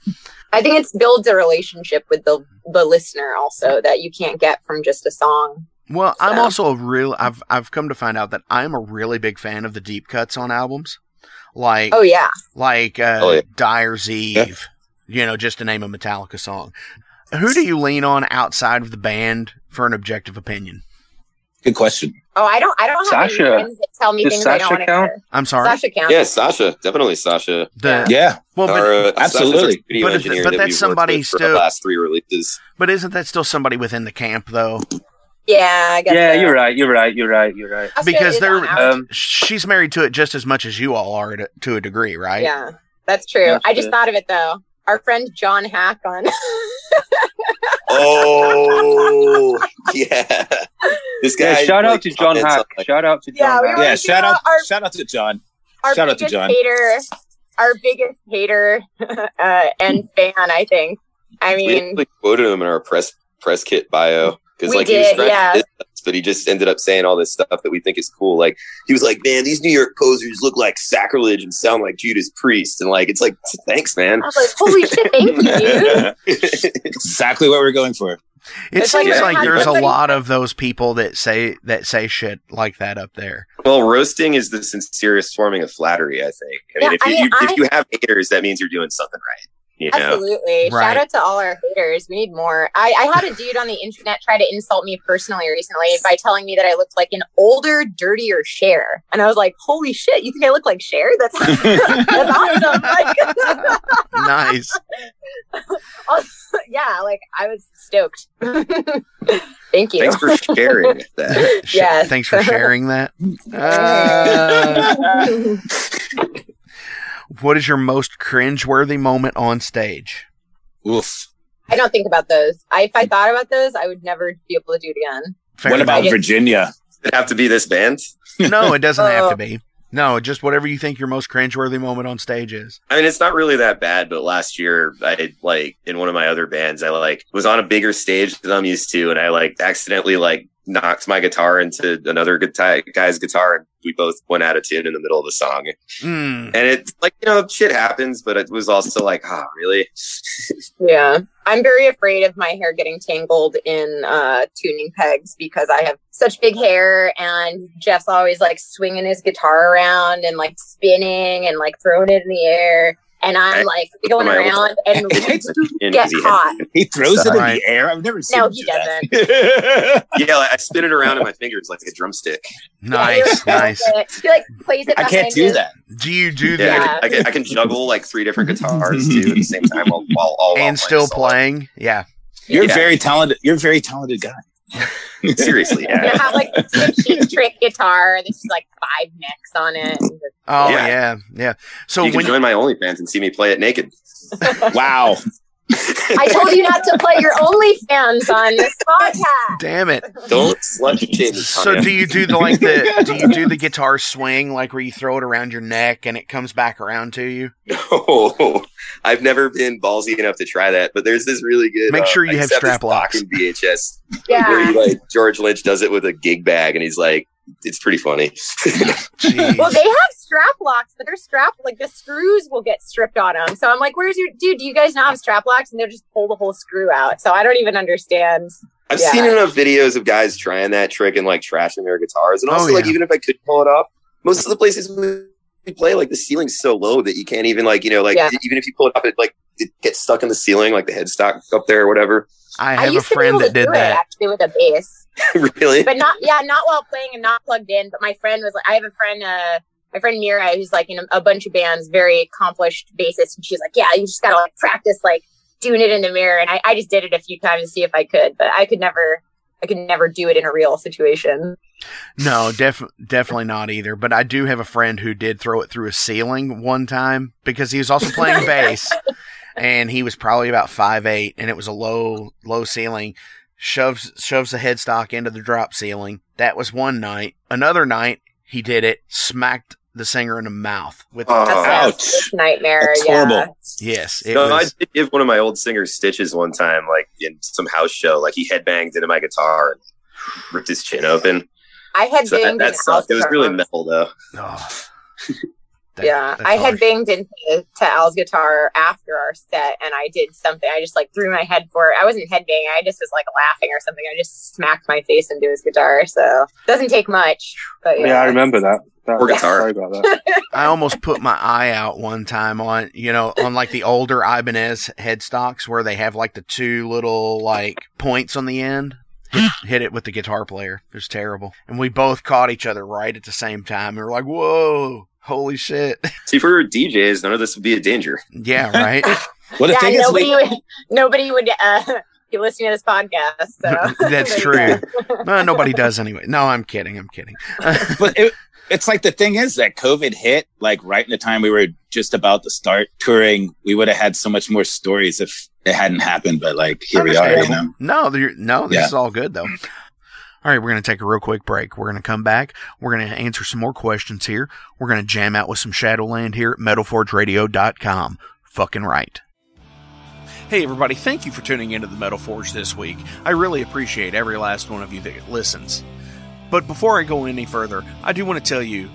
I think it builds a relationship with the the listener also that you can't get from just a song. Well, I'm also a real. I've I've come to find out that I'm a really big fan of the deep cuts on albums, like Oh yeah. like uh, Oh, yeah. Dyer's Eve, you know, just to name a Metallica song. Who do you lean on outside of the band for an objective opinion? Good question. Oh, I don't I don't have Sasha. any friends that tell me Does things I don't want to count? hear. I'm sorry. Sasha counts. Yeah, Sasha, definitely Sasha. The Yeah. well, but Our, uh, absolutely. studio But if- but that that's we've somebody with for still- the last three releases. but isn't that still somebody within the camp though? Yeah, I guess. Yeah, so. you're right. You're right. You're right. You're right. Sasha Because is they're- Um, She's married to it just as much as you all are to, to a degree, right? yeah, that's true. That's I just good. thought of it though. Our friend John Hack on [LAUGHS] Oh, [LAUGHS] yeah. This guy. yeah, shout out to John comments Hack. like, Shout out to Yeah, John we Hack. were- Yeah. Shout out. our- Shout out to John. our Shout out to biggest John. hater, our biggest hater [LAUGHS] uh, and fan. I think. I mean, we quoted him in our press press kit bio because We like he was did, yeah. To but he just ended up saying all this stuff that we think is cool. Like he was like, "Man, these New York posers look like sacrilege and sound like Judas Priest," and like it's like, thanks, man. I was like, "Holy shit, thank you! [LAUGHS] Exactly what we're going for. It It's like seems you're like there's a lot of those people that say that say shit like that up there. well, roasting is the sincerest forming of flattery. I think. I mean, Yeah, if I you, mean, you I- if you have haters, that means you're doing something right. You know. Absolutely. Right. Shout out to all our haters. We need more. I, I had a dude on the internet try to insult me personally recently by telling me that I looked like an older, dirtier Cher. And I was like, holy shit, you think I look like Cher? That's, [LAUGHS] that's awesome. [LAUGHS] Like, [LAUGHS] Nice. yeah, like I was stoked. Thank you. Thanks for sharing that. Sh- Yes. Thanks for sharing that. Uh, what is your most cringe-worthy moment on stage? Oof. I don't think about those. I, if I thought about those, I would never be able to do it again. Fair what enough. about. Virginia? Does it have to be this band? No, it [LAUGHS] doesn't have to Oh. be. No, just whatever you think your most cringe-worthy moment on stage is. I mean, it's not really that bad, but last year I like in one of my other bands, I like was on a bigger stage than I'm used to, and I like accidentally like knocked my guitar into another guitar guy's guitar, and we both went out of tune in the middle of the song. Mm. And it's like you know, shit happens, but it was also like, ah, really? [LAUGHS] Yeah. I'm very afraid of my hair getting tangled in uh, tuning pegs because I have such big hair and Jeff's always like swinging his guitar around and like spinning and like throwing it in the air. And I'm like going I around and [LAUGHS] we In- get 'cause he had- hot. He throws it in the air. I've never seen. No, him he do that. [LAUGHS] yeah, like, I spin it around in my fingers like a drumstick. Nice, Yeah, nice. He like plays it I can't do his- that. Do you do Yeah, that I, can, I, can, I can juggle like three different guitars too at the same time while, while while and still solo. playing? Yeah. You're Yeah. very talented. You're a very talented guy. [LAUGHS] Seriously, You yeah. have like a cheap trick guitar that's just like five necks on it. Oh yeah, Yeah. yeah. So you can when join my OnlyFans and see me play it naked. [LAUGHS] Wow. I told you not to play your OnlyFans on this podcast. damn it. Don't slut shame. So do you do the like the do you do the guitar swing like where you throw it around your neck and it comes back around to you? No, [LAUGHS] I've never been ballsy enough to try that. But there's this really good. Make uh, sure you have strap locks. fucking VHS Yeah. where he, like George Lynch does it with a gig bag, and he's like, it's pretty funny. Well, they have strap locks, but they're strap like the screws will get stripped on them. So I'm like, "Where's your dude? Do you guys not have strap locks?" And they'll just pull the whole screw out. So I don't even understand. I've Yeah. seen enough videos of guys trying that trick and like trashing their guitars, and Oh, also like even if I could pull it off, most of the places we play, like the ceiling's so low that you can't even like you know like Yeah. even if you pull it up, it like it gets stuck in the ceiling, like the headstock up there or whatever. I I, have a used to be friend able that to did do it that. actually with a bass, [LAUGHS] really? but not yeah, not while playing and not plugged in. But my friend was like, I have a friend, uh, my friend Mira, who's like in a, a bunch of bands, very accomplished bassist, and she's like, "Yeah, you just gotta like practice like doing it in the mirror." And I, I just did it a few times to see if I could, but I could never. I could never do it in a real situation. No, def- definitely not either. But I do have a friend who did throw it through a ceiling one time because he was also playing [LAUGHS] bass. and he was probably about five eight, and it was a low low ceiling. Shoves shoves the headstock into the drop ceiling. That was one night. Another night he did it, smacked the singer in the mouth with Oh. That's a Ouch. nightmare. That's yeah. horrible. yes, it no, I was. did give one of my old singers stitches one time, like in some house show. Like he headbanged into my guitar and ripped his chin open. I had So that, that sucked. It was really guitar. metal though. Oh. [LAUGHS] That- yeah, I had harsh. banged into to Al's guitar after our set, and I did something. I just like threw my head for it. I wasn't headbanging. I just was like laughing or something. I just smacked my face into his guitar. So doesn't take much, but yeah, Yeah, I remember that. that Or guitar. Sorry about that. [LAUGHS] I almost put my eye out one time on, you know, on like the older Ibanez headstocks where they have like the two little like points on the end. Hit, hit it with the guitar player. It was terrible. And we both caught each other right at the same time. We were like, whoa, holy shit. [LAUGHS] See, for DJs, none of this would be a danger. yeah, right? [LAUGHS] Well, the yeah. thing is, Nobody we, would nobody would uh, [LAUGHS] be listening to this podcast. So That's true. go. Uh, nobody does anyway. No, I'm kidding. I'm kidding. but it, it's like the thing is that COVID hit like right in the time we were just about to start touring. We would have had so much more stories if it hadn't happened. But like here we are, you know. No, you're- no, this Yeah. is all good though. All right, we're going to take a real quick break. We're going to come back. We're going to answer some more questions here. We're going to jam out with some Shadowland here at MetalForgeRadio.com. Fucking right. Hey everybody, thank you for tuning into the Metal Forge this week. I really appreciate every last one of you that listens. But before I go any further, I do want to tell you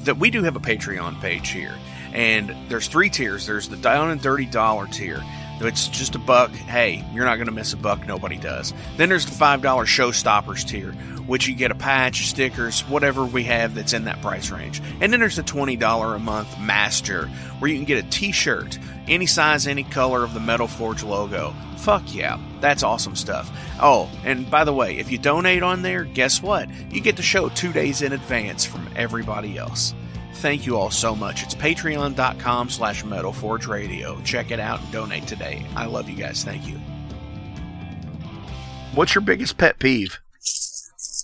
that we do have a Patreon page here. And there's three tiers. There's the down and dirty dollar tier. It's just a buck. Hey, you're not going to miss a buck. Nobody does. Then there's the $5 showstoppers tier, which you get a patch, stickers, whatever we have that's in that price range. And then there's the $20 a month master, where you can get a t shirt, any size, any color of the Metal Forge logo. Fuck yeah, that's awesome stuff. Oh, and by the way, if you donate on there, guess what? You get the show two days in advance from everybody else. Thank you all so much. It's patreon.com slash metalforgeradio. Check it out and donate today. I love you guys. Thank you. What's your biggest pet peeve?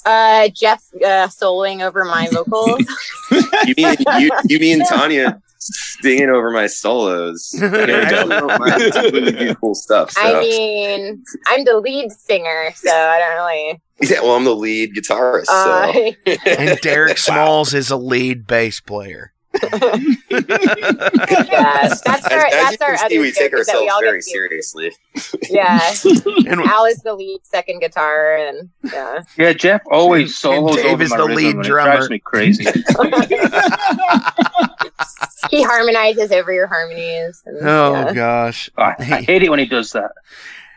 Uh, Jeff uh, soloing over my vocals. [LAUGHS] You mean you, you mean Tanya singing over my solos? [LAUGHS] I mean, I don't know, mine really do cool stuff. So. I mean, I'm the lead singer, so I don't really. yeah, well, I'm the lead guitarist. Uh, So. [LAUGHS] And Derek Smalls is a lead bass player. Yeah, that's our As, as that's you our see, other we take joke is that we ourselves very seriously. Yeah, [LAUGHS] And Al is the lead second guitar, and yeah. Yeah, Jeff always solos Dave over is my the rhythm, lead and drummer. It drives me crazy. he harmonizes over your harmonies. And, Oh, yeah. gosh. I, I hate it when he does that.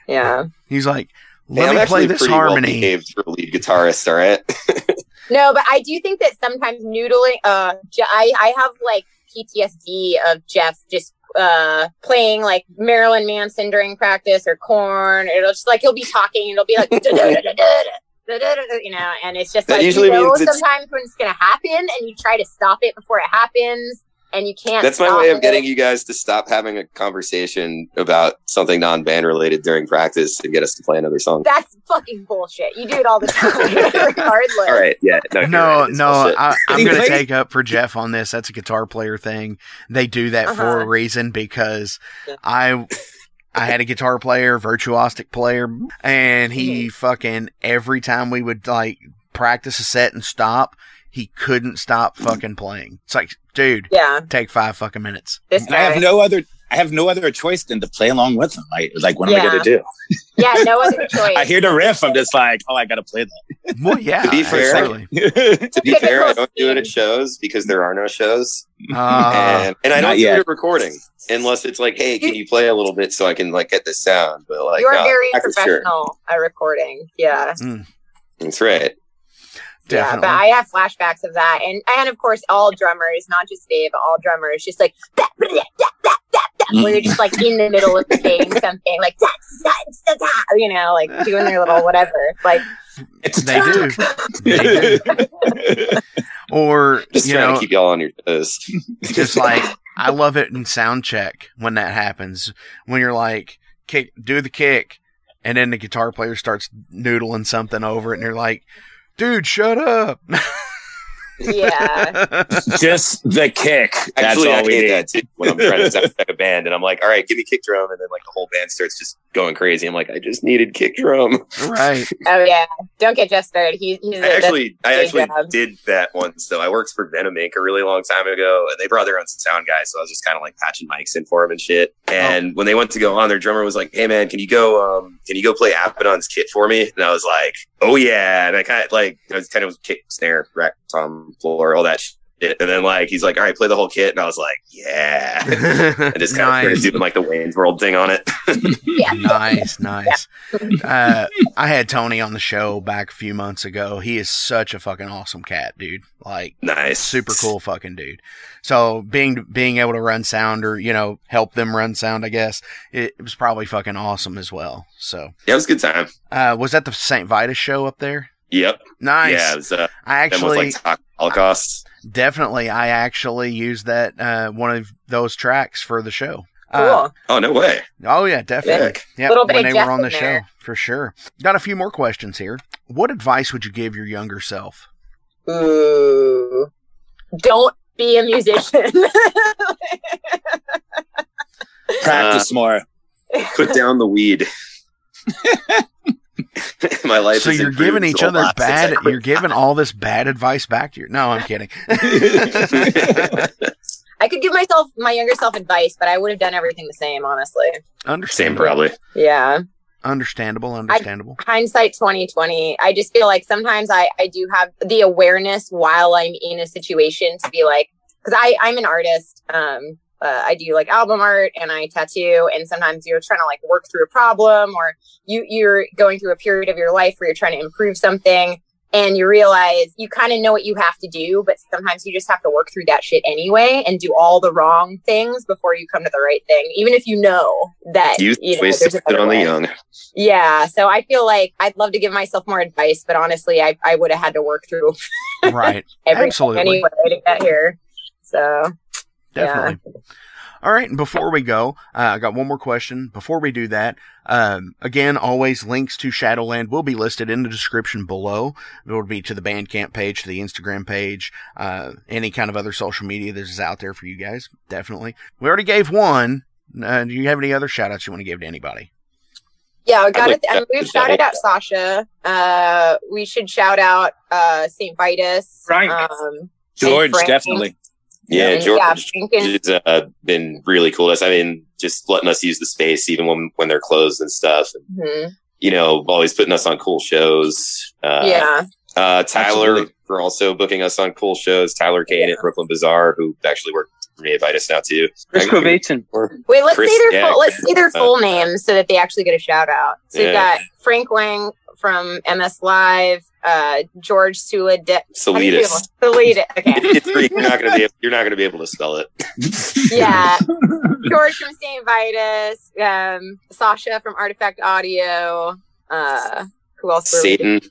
yeah. He's like, Hey, let I'm me play this pretty well harmony. behaved for a lead guitarist. All right. [LAUGHS] No, but I do think that sometimes noodling. Uh, I I have like PTSD of Jeff just uh playing like Marilyn Manson during practice or Korn. It'll just like he'll be talking and it'll be like. [LAUGHS] You know, and it's just That like usually you know sometimes when it's gonna happen, and you try to stop it before it happens, and you can't. That's my way of it. getting you guys to stop having a conversation about something non-band related during practice and get us to play another song. That's fucking bullshit. You do it all the time, [LAUGHS] regardless. All right. Yeah. No. No, right, no. I, I'm going to take up for Jeff on this. That's a guitar player thing. They do that for a Uh-huh. reason because Yeah. I I had a guitar player, virtuosic player, and he fucking every time we would like practice a set and stop, he couldn't stop fucking playing. It's like, dude, Yeah, take five fucking minutes. this And I have no other. I have no other choice than to play along with them. I like, what am I going to do? Yeah, no [LAUGHS] other choice. I hear the riff. I'm just like, oh, I got to play that. Well, yeah, To be fair- absolutely. [LAUGHS] to be fair, I don't do it at shows because there are no shows, Uh, and and I don't do it at recording unless it's like, hey, can you play a little bit so I can like get the sound? But like, you are no, very practice, sure. professional at recording. Yeah. That's right. Yeah, but I have flashbacks of that, and and of course, all drummers, not just Dave, all drummers, just like [LAUGHS] that, that, that, that, that, that, where you're just like in the middle of saying [LAUGHS] something, like da, da, da, da, you know, like doing their little whatever. Like, It's they do. They do. [LAUGHS] Or Just you trying know, to keep y'all on your toes. just like I love it in sound check when that happens. When you're like, kick, do the kick, and then the guitar player starts noodling something over it, and you're like, dude, shut up. Yeah. [LAUGHS] Just the kick. That's Actually, I all we hate need. that too when I'm trying to sound check a band and I'm like, all right, give me kick drum. And then like the whole band starts just going crazy. I'm like, I just needed kick drum. right. [LAUGHS] Oh yeah. Don't get Jeff started. He, he's I actually, I actually job. did that once. So I worked for Venom Inc. a really long time ago, and they brought their own sound guy. So I was just kind of like patching mics in for him and shit. And when they went to go on, their drummer was like, "Hey man, can you go? Um, can you go play Abaddon's kit for me?" And I was like, "Oh yeah!" And I kind of like, I was kind of kick, snare, rack, tom, floor, all that shit. And then like he's like, "All right, play the whole kit," and I was like, "Yeah." [LAUGHS] and just kind of started doing like the Wayne's World thing on it. [LAUGHS] yeah. nice, nice. Uh, I had Tony on the show back a few months ago. He is such a fucking awesome cat, dude. Like, nice, super cool fucking dude. So being being able to run sound or you know help them run sound, I guess it, it was probably fucking awesome as well. So Yeah, it was a good time. uh, was that the St. Vitus show up there? Yep. Nice. Yeah, it was. Uh, I that was like Talk Holocaust. definitely I actually used that uh, one of those tracks for the show. Uh, Cool. Oh no way! Oh yeah, definitely. Sick. Yeah, Little when they were on the in show there. for sure. Got a few more questions here. What advice would you give your younger self? Ooh. Don't be a musician. [LAUGHS] Practice more. Put down the weed. [LAUGHS] [LAUGHS] My life. so has you're giving each other bad. You're giving all this bad advice back to you. No, I'm kidding. [LAUGHS] I could give myself my younger self advice, but I would have done everything the same, honestly. Same, Understandable. probably. Yeah. Understandable. Understandable. Hindsight 2020. I just feel like sometimes I, I do have the awareness while I'm in a situation to be like, because I I'm an artist. Um, uh, I do like album art and I tattoo, and sometimes you're trying to like work through a problem or you you're going through a period of your life where you're trying to improve something. And you realize you kind of know what you have to do, but sometimes you just have to work through that shit anyway and do all the wrong things before you come to the right thing, even if you know that Youth you know, wasted there's a better on the young. Yeah, so I feel like I'd love to give myself more advice, but honestly, I, I would have had to work through [LAUGHS] right. everything Absolutely. anyway to get here. So Definitely. All right, and before we go, uh, I got one more question. Before we do that, um, again, always links to Shadowland will be listed in the description below. It will be to the Bandcamp page, to the Instagram page, uh, any kind of other social media that is out there for you guys. Definitely. We already gave one. Uh, do you have any other shout outs you want to give to anybody? yeah, we got like it. And we've shouted out Sasha. Uh, we should shout out uh Saint Vitus. Right. Um, George, definitely. Yeah, and, George yeah, has uh, been really cool. to us. I mean, just letting us use the space even when when they're closed and stuff. And, mhm. you know, always putting us on cool shows. Uh, yeah, Uh, Tyler Absolutely. for also booking us on cool shows. Tyler Kane at Brooklyn Bazaar, who actually worked for me at Vitus now too. Chris Kovacic. Wait, let's Chris- say their yeah, full, let's Chris- say their uh, full names so that they actually get a shout out. So Yeah. we've got Frank Wang from MS Live, uh, George Sulid. Solitas. Sulid. Okay. It's free. You're not gonna be you're not gonna be able to spell it. [LAUGHS] yeah. George from St. Vitus, um, Sasha from Artifact Audio. Uh, who else? were we- Satan.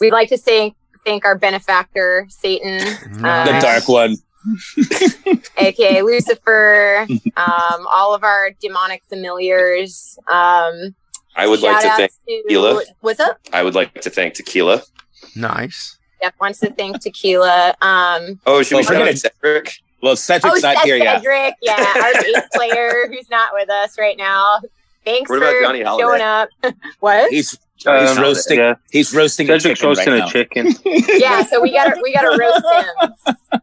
We'd like to thank thank our benefactor, Satan, The Uh, dark one. [LAUGHS] aka [LAUGHS] Lucifer, um, all of our demonic familiars. Um, I would like to thank outs to- Tequila. What's up? I would like to thank Tequila. Nice. Jeff wants to thank Tequila. Um, Oh, should we Well, shout forget out. Cedric? Well, Cedric's oh, not here yet. Cedric, yeah, our [LAUGHS] bass player who's not with us right now. Thanks What about for Johnny Holiday? showing up. [LAUGHS] what? He's Um, he's roasting. yeah. He's roasting a Cedric's chicken roasting right a now. chicken. [LAUGHS] yeah, so we gotta we gotta roast him.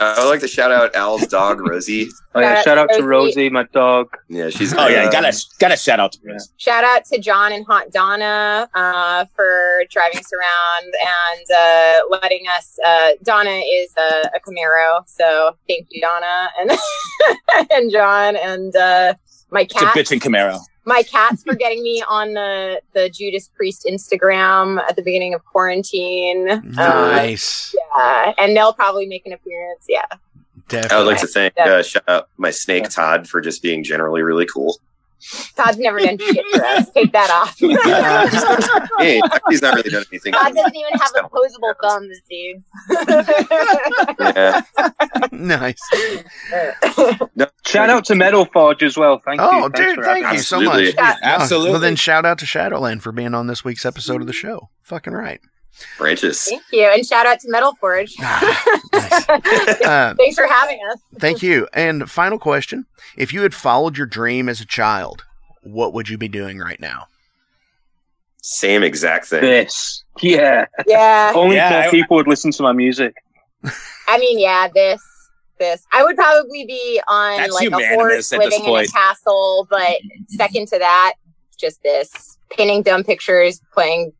I would like to shout out Al's dog Rosie. Oh yeah, Shout shout out out to to Rosie, my dog. Yeah, she's. Oh yeah, gotta gotta shout out to Chris. Shout out to John and Hot Donna uh, for driving us around and uh, letting us. Uh, Donna is a, a Camaro, so thank you, Donna and [LAUGHS] and John and uh, my It's a cat. bitchin' Camaro. My cats for getting me on the the Judas Priest Instagram at the beginning of quarantine. Uh, Nice. yeah, and they'll probably make an appearance. Yeah. Definitely. I would like to thank uh, shout out my snake Todd for just being generally really cool. Todd's never done shit for us. Take that off. [LAUGHS] Hey, he's not really done anything. Todd doesn't even have opposable thumbs, dude. Yeah. [LAUGHS] nice. Shout out to Metal Forge as well. Thank oh, you. Oh, dude, for thank you so much. Absolutely. Oh, Absolutely. Well, then shout out to Shadowland for being on this week's episode of the show. Fucking right. Righteous. Thank you, and shout out to Metal Forge. [LAUGHS] Uh, Thanks for having us. thank you. And final question: If you had followed your dream as a child, what would you be doing right now? Same exact thing. This. Yeah. Yeah, Only Yeah, more I- people would listen to my music. I mean, yeah, this, this. I would probably be on That's like a horse living in a castle, but second to that, just this painting dumb pictures, playing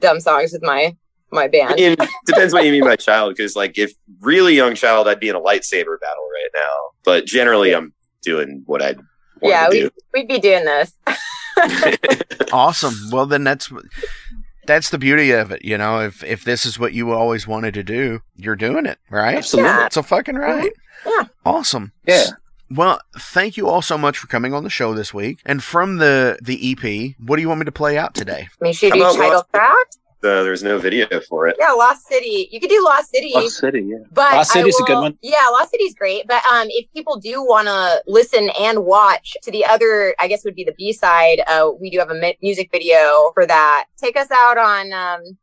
dumb songs with my my band. It depends what you mean by child, because like if really young child, I'd be in a lightsaber battle right now. But generally, I'm doing what I'd want yeah, to we do. we'd be doing this. [LAUGHS] Awesome. Well, then that's that's the beauty of it. You know, if if this is what you always wanted to do, you're doing it, right? Absolutely. Yeah. So fucking right. Yeah. Awesome. Yeah. Well, thank you all so much for coming on the show this week. And from the the EP, what do you want me to play out today? I mean, should do title Lost- track? Uh, there's no video for it. Yeah, Lost City. You could do Lost City. Lost City, yeah. But Lost I City's a good one. Yeah, Lost City's great. But um, if people do want to listen and watch to the other, I guess would be the B side. Uh, we do have a mu- music video for that. Take us out on um,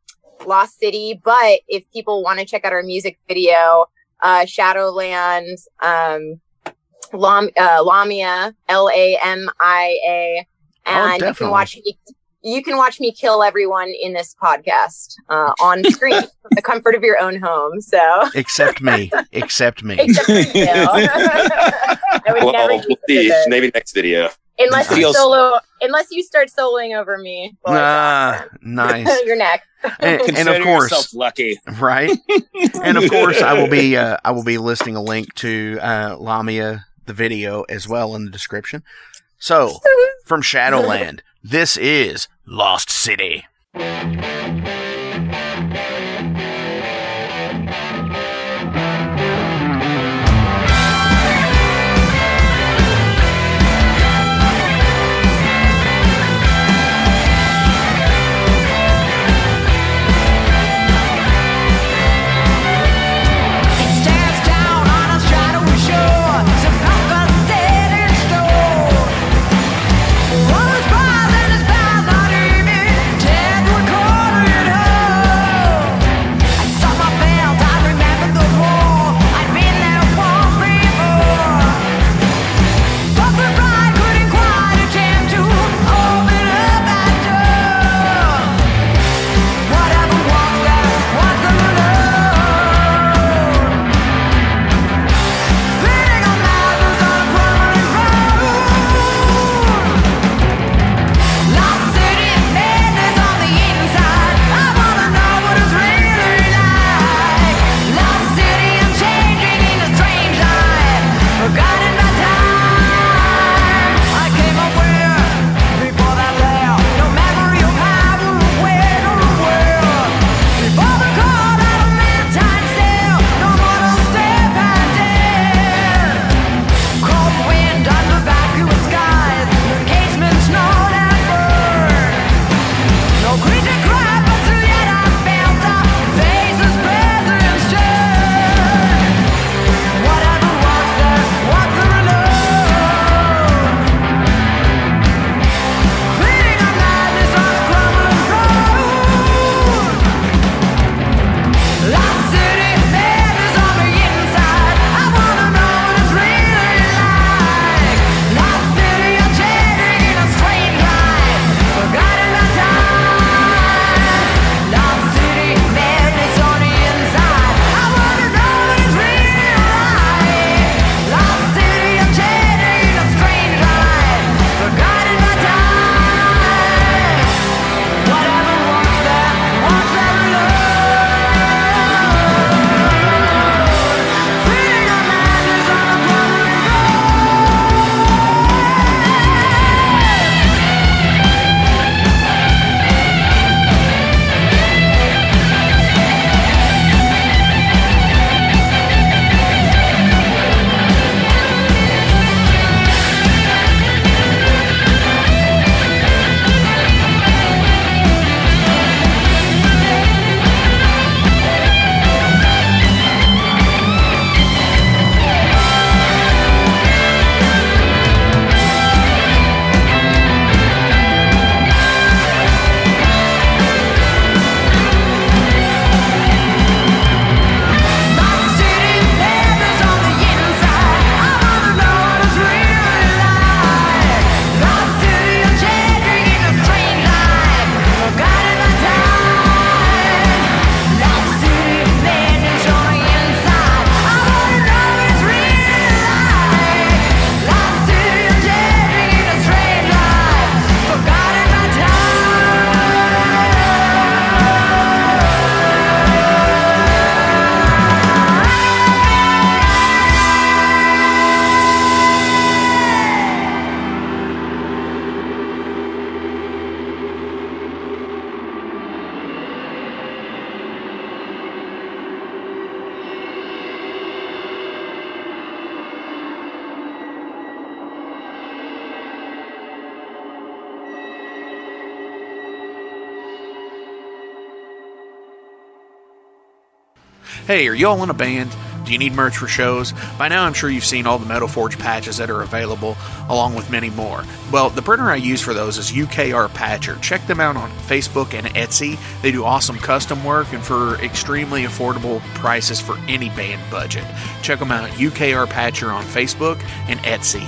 Lost City. But if people want to check out our music video, uh, Shadowland, um, Lam- uh, Lamia, L A M I A, Oh, and you can watch me. You can watch me kill everyone in this podcast uh, on screen [LAUGHS] from the comfort of your own home. So, Except me. [LAUGHS] Except me. except for you, [LAUGHS] I would Well, never we'll see. Maybe next video. unless you Feels- solo, unless you start soloing over me. Well, Ah, nice. your neck. And, and of course, lucky. right? and of course, I will be uh, I will be listing a link to uh, Lamia the video as well in the description. So, from Shadowland, this is Lost City. Hey, are y'all in a band? Do you need merch for shows? By now, I'm sure you've seen all the Metal Forge patches that are available, along with many more. Well, the printer I use for those is UKR Patcher. Check them out on Facebook and Etsy. They do awesome custom work and for extremely affordable prices for any band budget. Check them out, UKR Patcher on Facebook and Etsy.